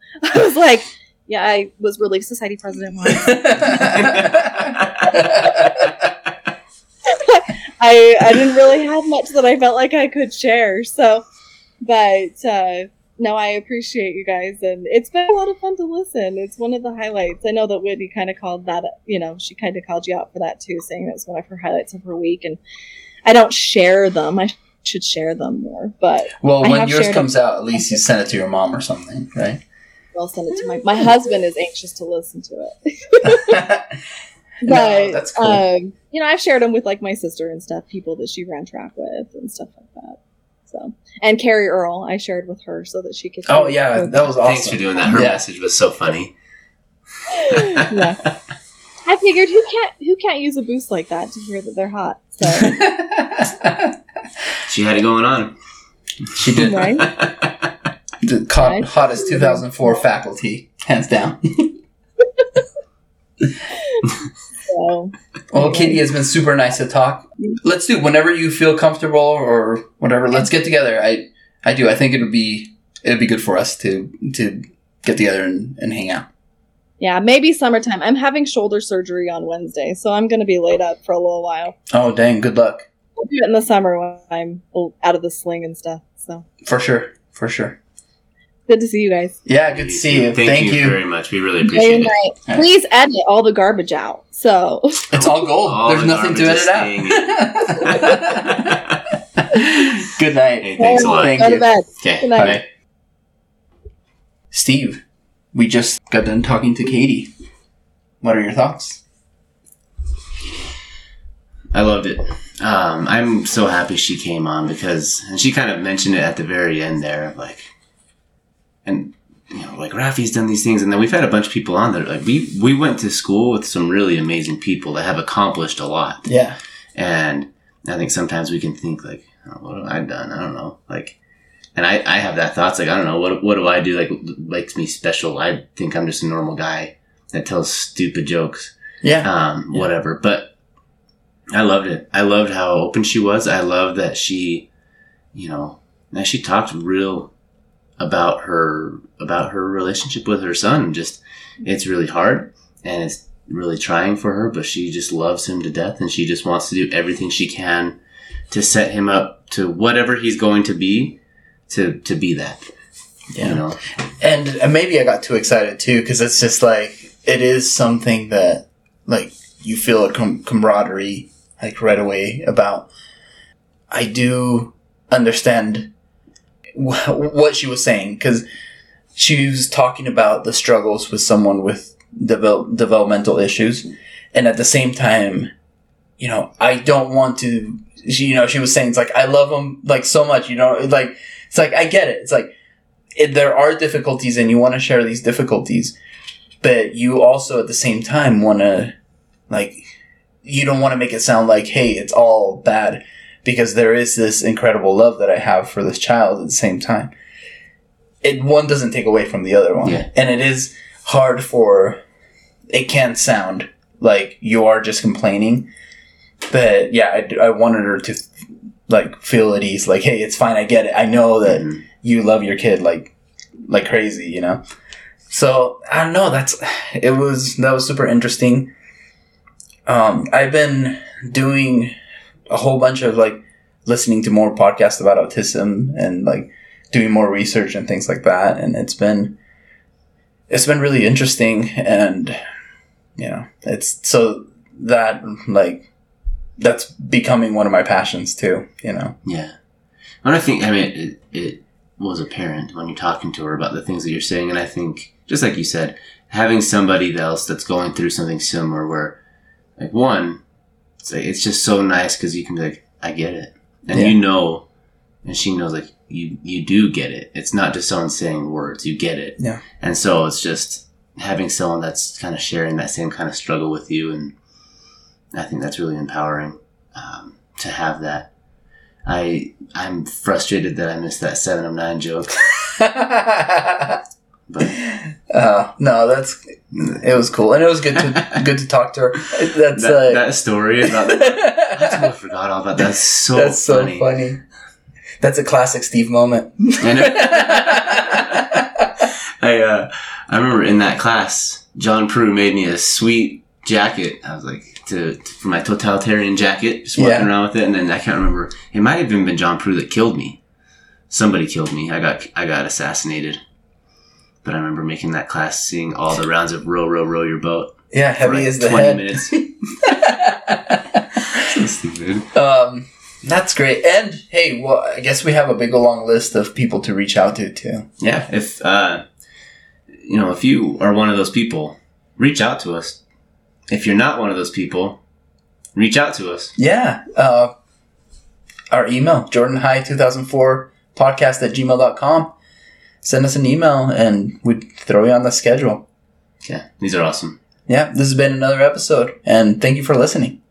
I was like, yeah, I was Relief Society president once. I I didn't really have much that I felt like I could share. So, but uh, no, I appreciate you guys, and it's been a lot of fun to listen. It's one of the highlights. I know that Whitney kind of called that. You know, she kind of called you out for that too, saying it was one of her highlights of her week. And I don't share them. I should share them more, but well, when yours comes out, at least you send it to your mom or something, right? I'll send it to my my husband. Is anxious to listen to it. No, but that's cool. um, you know, I've shared them with like my sister and stuff, people that she ran track with and stuff like that. So, and Carrie Earl, I shared with her so that she could. oh yeah, that was awesome. Thanks for doing that. Her Yeah. message was so funny. yeah. I figured who can't who can't use a boost like that to hear that they're hot. So She had it going on. she did right. the co- Right. hottest 2004 faculty, hands down. So Oh, well, Katie has been super nice to talk. Let's do whenever you feel comfortable or whatever. Let's get together. I I do. I think it would be it would be good for us to to get together and, and hang out. yeah, maybe summertime. I'm having shoulder surgery on Wednesday, so I'm going to be laid up for a little while. Oh dang! Good luck I'll do it in the summer when I'm out of the sling and stuff. So for sure. For sure. Good to see you guys. Yeah, good to see you. Thank, Thank, you, you. very much. We really Good appreciate it. night. Please edit all the garbage out. So It's all gold. All There's the nothing to garbage edit is out. good night. Hey, thanks a lot. Thank go you. to bed. Okay, Good night. bye. Steve, we just got done talking to Katie. What are your thoughts? I loved it. Um, I'm so happy she came on because, and she kind of mentioned it at the very end there, like, and you know, like Rafi's done these things, and then we've had a bunch of people on there. Like we we went to school with some really amazing people that have accomplished a lot, Yeah. and I think sometimes we can think like, oh, what have I done? I don't know, like. And I, I have that thoughts like I don't know what what do I do like makes me special I think I'm just a normal guy that tells stupid jokes Yeah. um, Yeah. whatever. But I loved it. I loved how open she was. I loved that she, you know, that she talked real about her about her relationship with her son. Just mm-hmm. it's really hard and it's really trying for her, but she just loves him to death and she just wants to do everything she can to set him up to whatever he's going to be to to be that. Yeah. You know? and and maybe I got too excited too because it's just like it is something that like you feel a com- camaraderie like right away about. I do understand wh- what she was saying because she was talking about the struggles with someone with devel- developmental issues, and at the same time, you know, I don't want to. She, you know, she was saying it's like I love him like so much. You know, like it's like I get it. It's like it, there are difficulties and you want to share these difficulties, but you also at the same time want to, like, you don't want to make it sound like, hey, it's all bad because there is this incredible love that I have for this child at the same time. It one doesn't take away from the other one, Yeah. and it is hard for. It can sound like you are just complaining, but yeah, I, I wanted her to like feel at ease, like, hey, it's fine, I get it, I know that Mhm. you love your kid like like crazy, you know. So I don't know. That's it was that was super interesting. Um, I've been doing a whole bunch of like listening to more podcasts about autism and like doing more research and things like that, and it's been it's been really interesting and you know it's so that like that's becoming one of my passions too. You know. Yeah. And I think, I mean, it, it was apparent when you're talking to her about the things that you're saying. And I think, just like you said, having somebody else that's going through something similar where, like, one, it's, like, it's just so nice because you can be like, I get it. And Yeah. you know, and she knows, like, you, you do get it. It's not just someone saying words, you get it. Yeah. And so it's just having someone that's kind of sharing that same kind of struggle with you. And I think that's really empowering um, to have that. I I'm frustrated that I missed that seven of nine joke, but uh, no, that's it was cool and it was good to good to talk to her. That's that, uh, that story about I totally forgot all about that. That's so that's so funny. funny. That's a classic Steve moment. And I uh, I remember in that class, John Prue made me a sweet jacket. I was like to, to for my totalitarian jacket, just walking Yeah. around with it, and then I can't remember. It might have even been John Prue that killed me. Somebody killed me. I got I got assassinated. But I remember making that class, seeing all the rounds of row, row, row your boat. yeah, heavy like is the 20 head. minutes. So stupid. um, that's great. And hey, well, I guess we have a big long list of people to reach out to too. Yeah, if uh, you know, if you are one of those people, reach out to us. If you're not one of those people, reach out to us. Yeah. Uh, our email, jordanhigh2004 podcast at gmail.com. Send us an email and we'd throw you on the schedule. Yeah, these are awesome. Yeah, this has been another episode, and thank you for listening.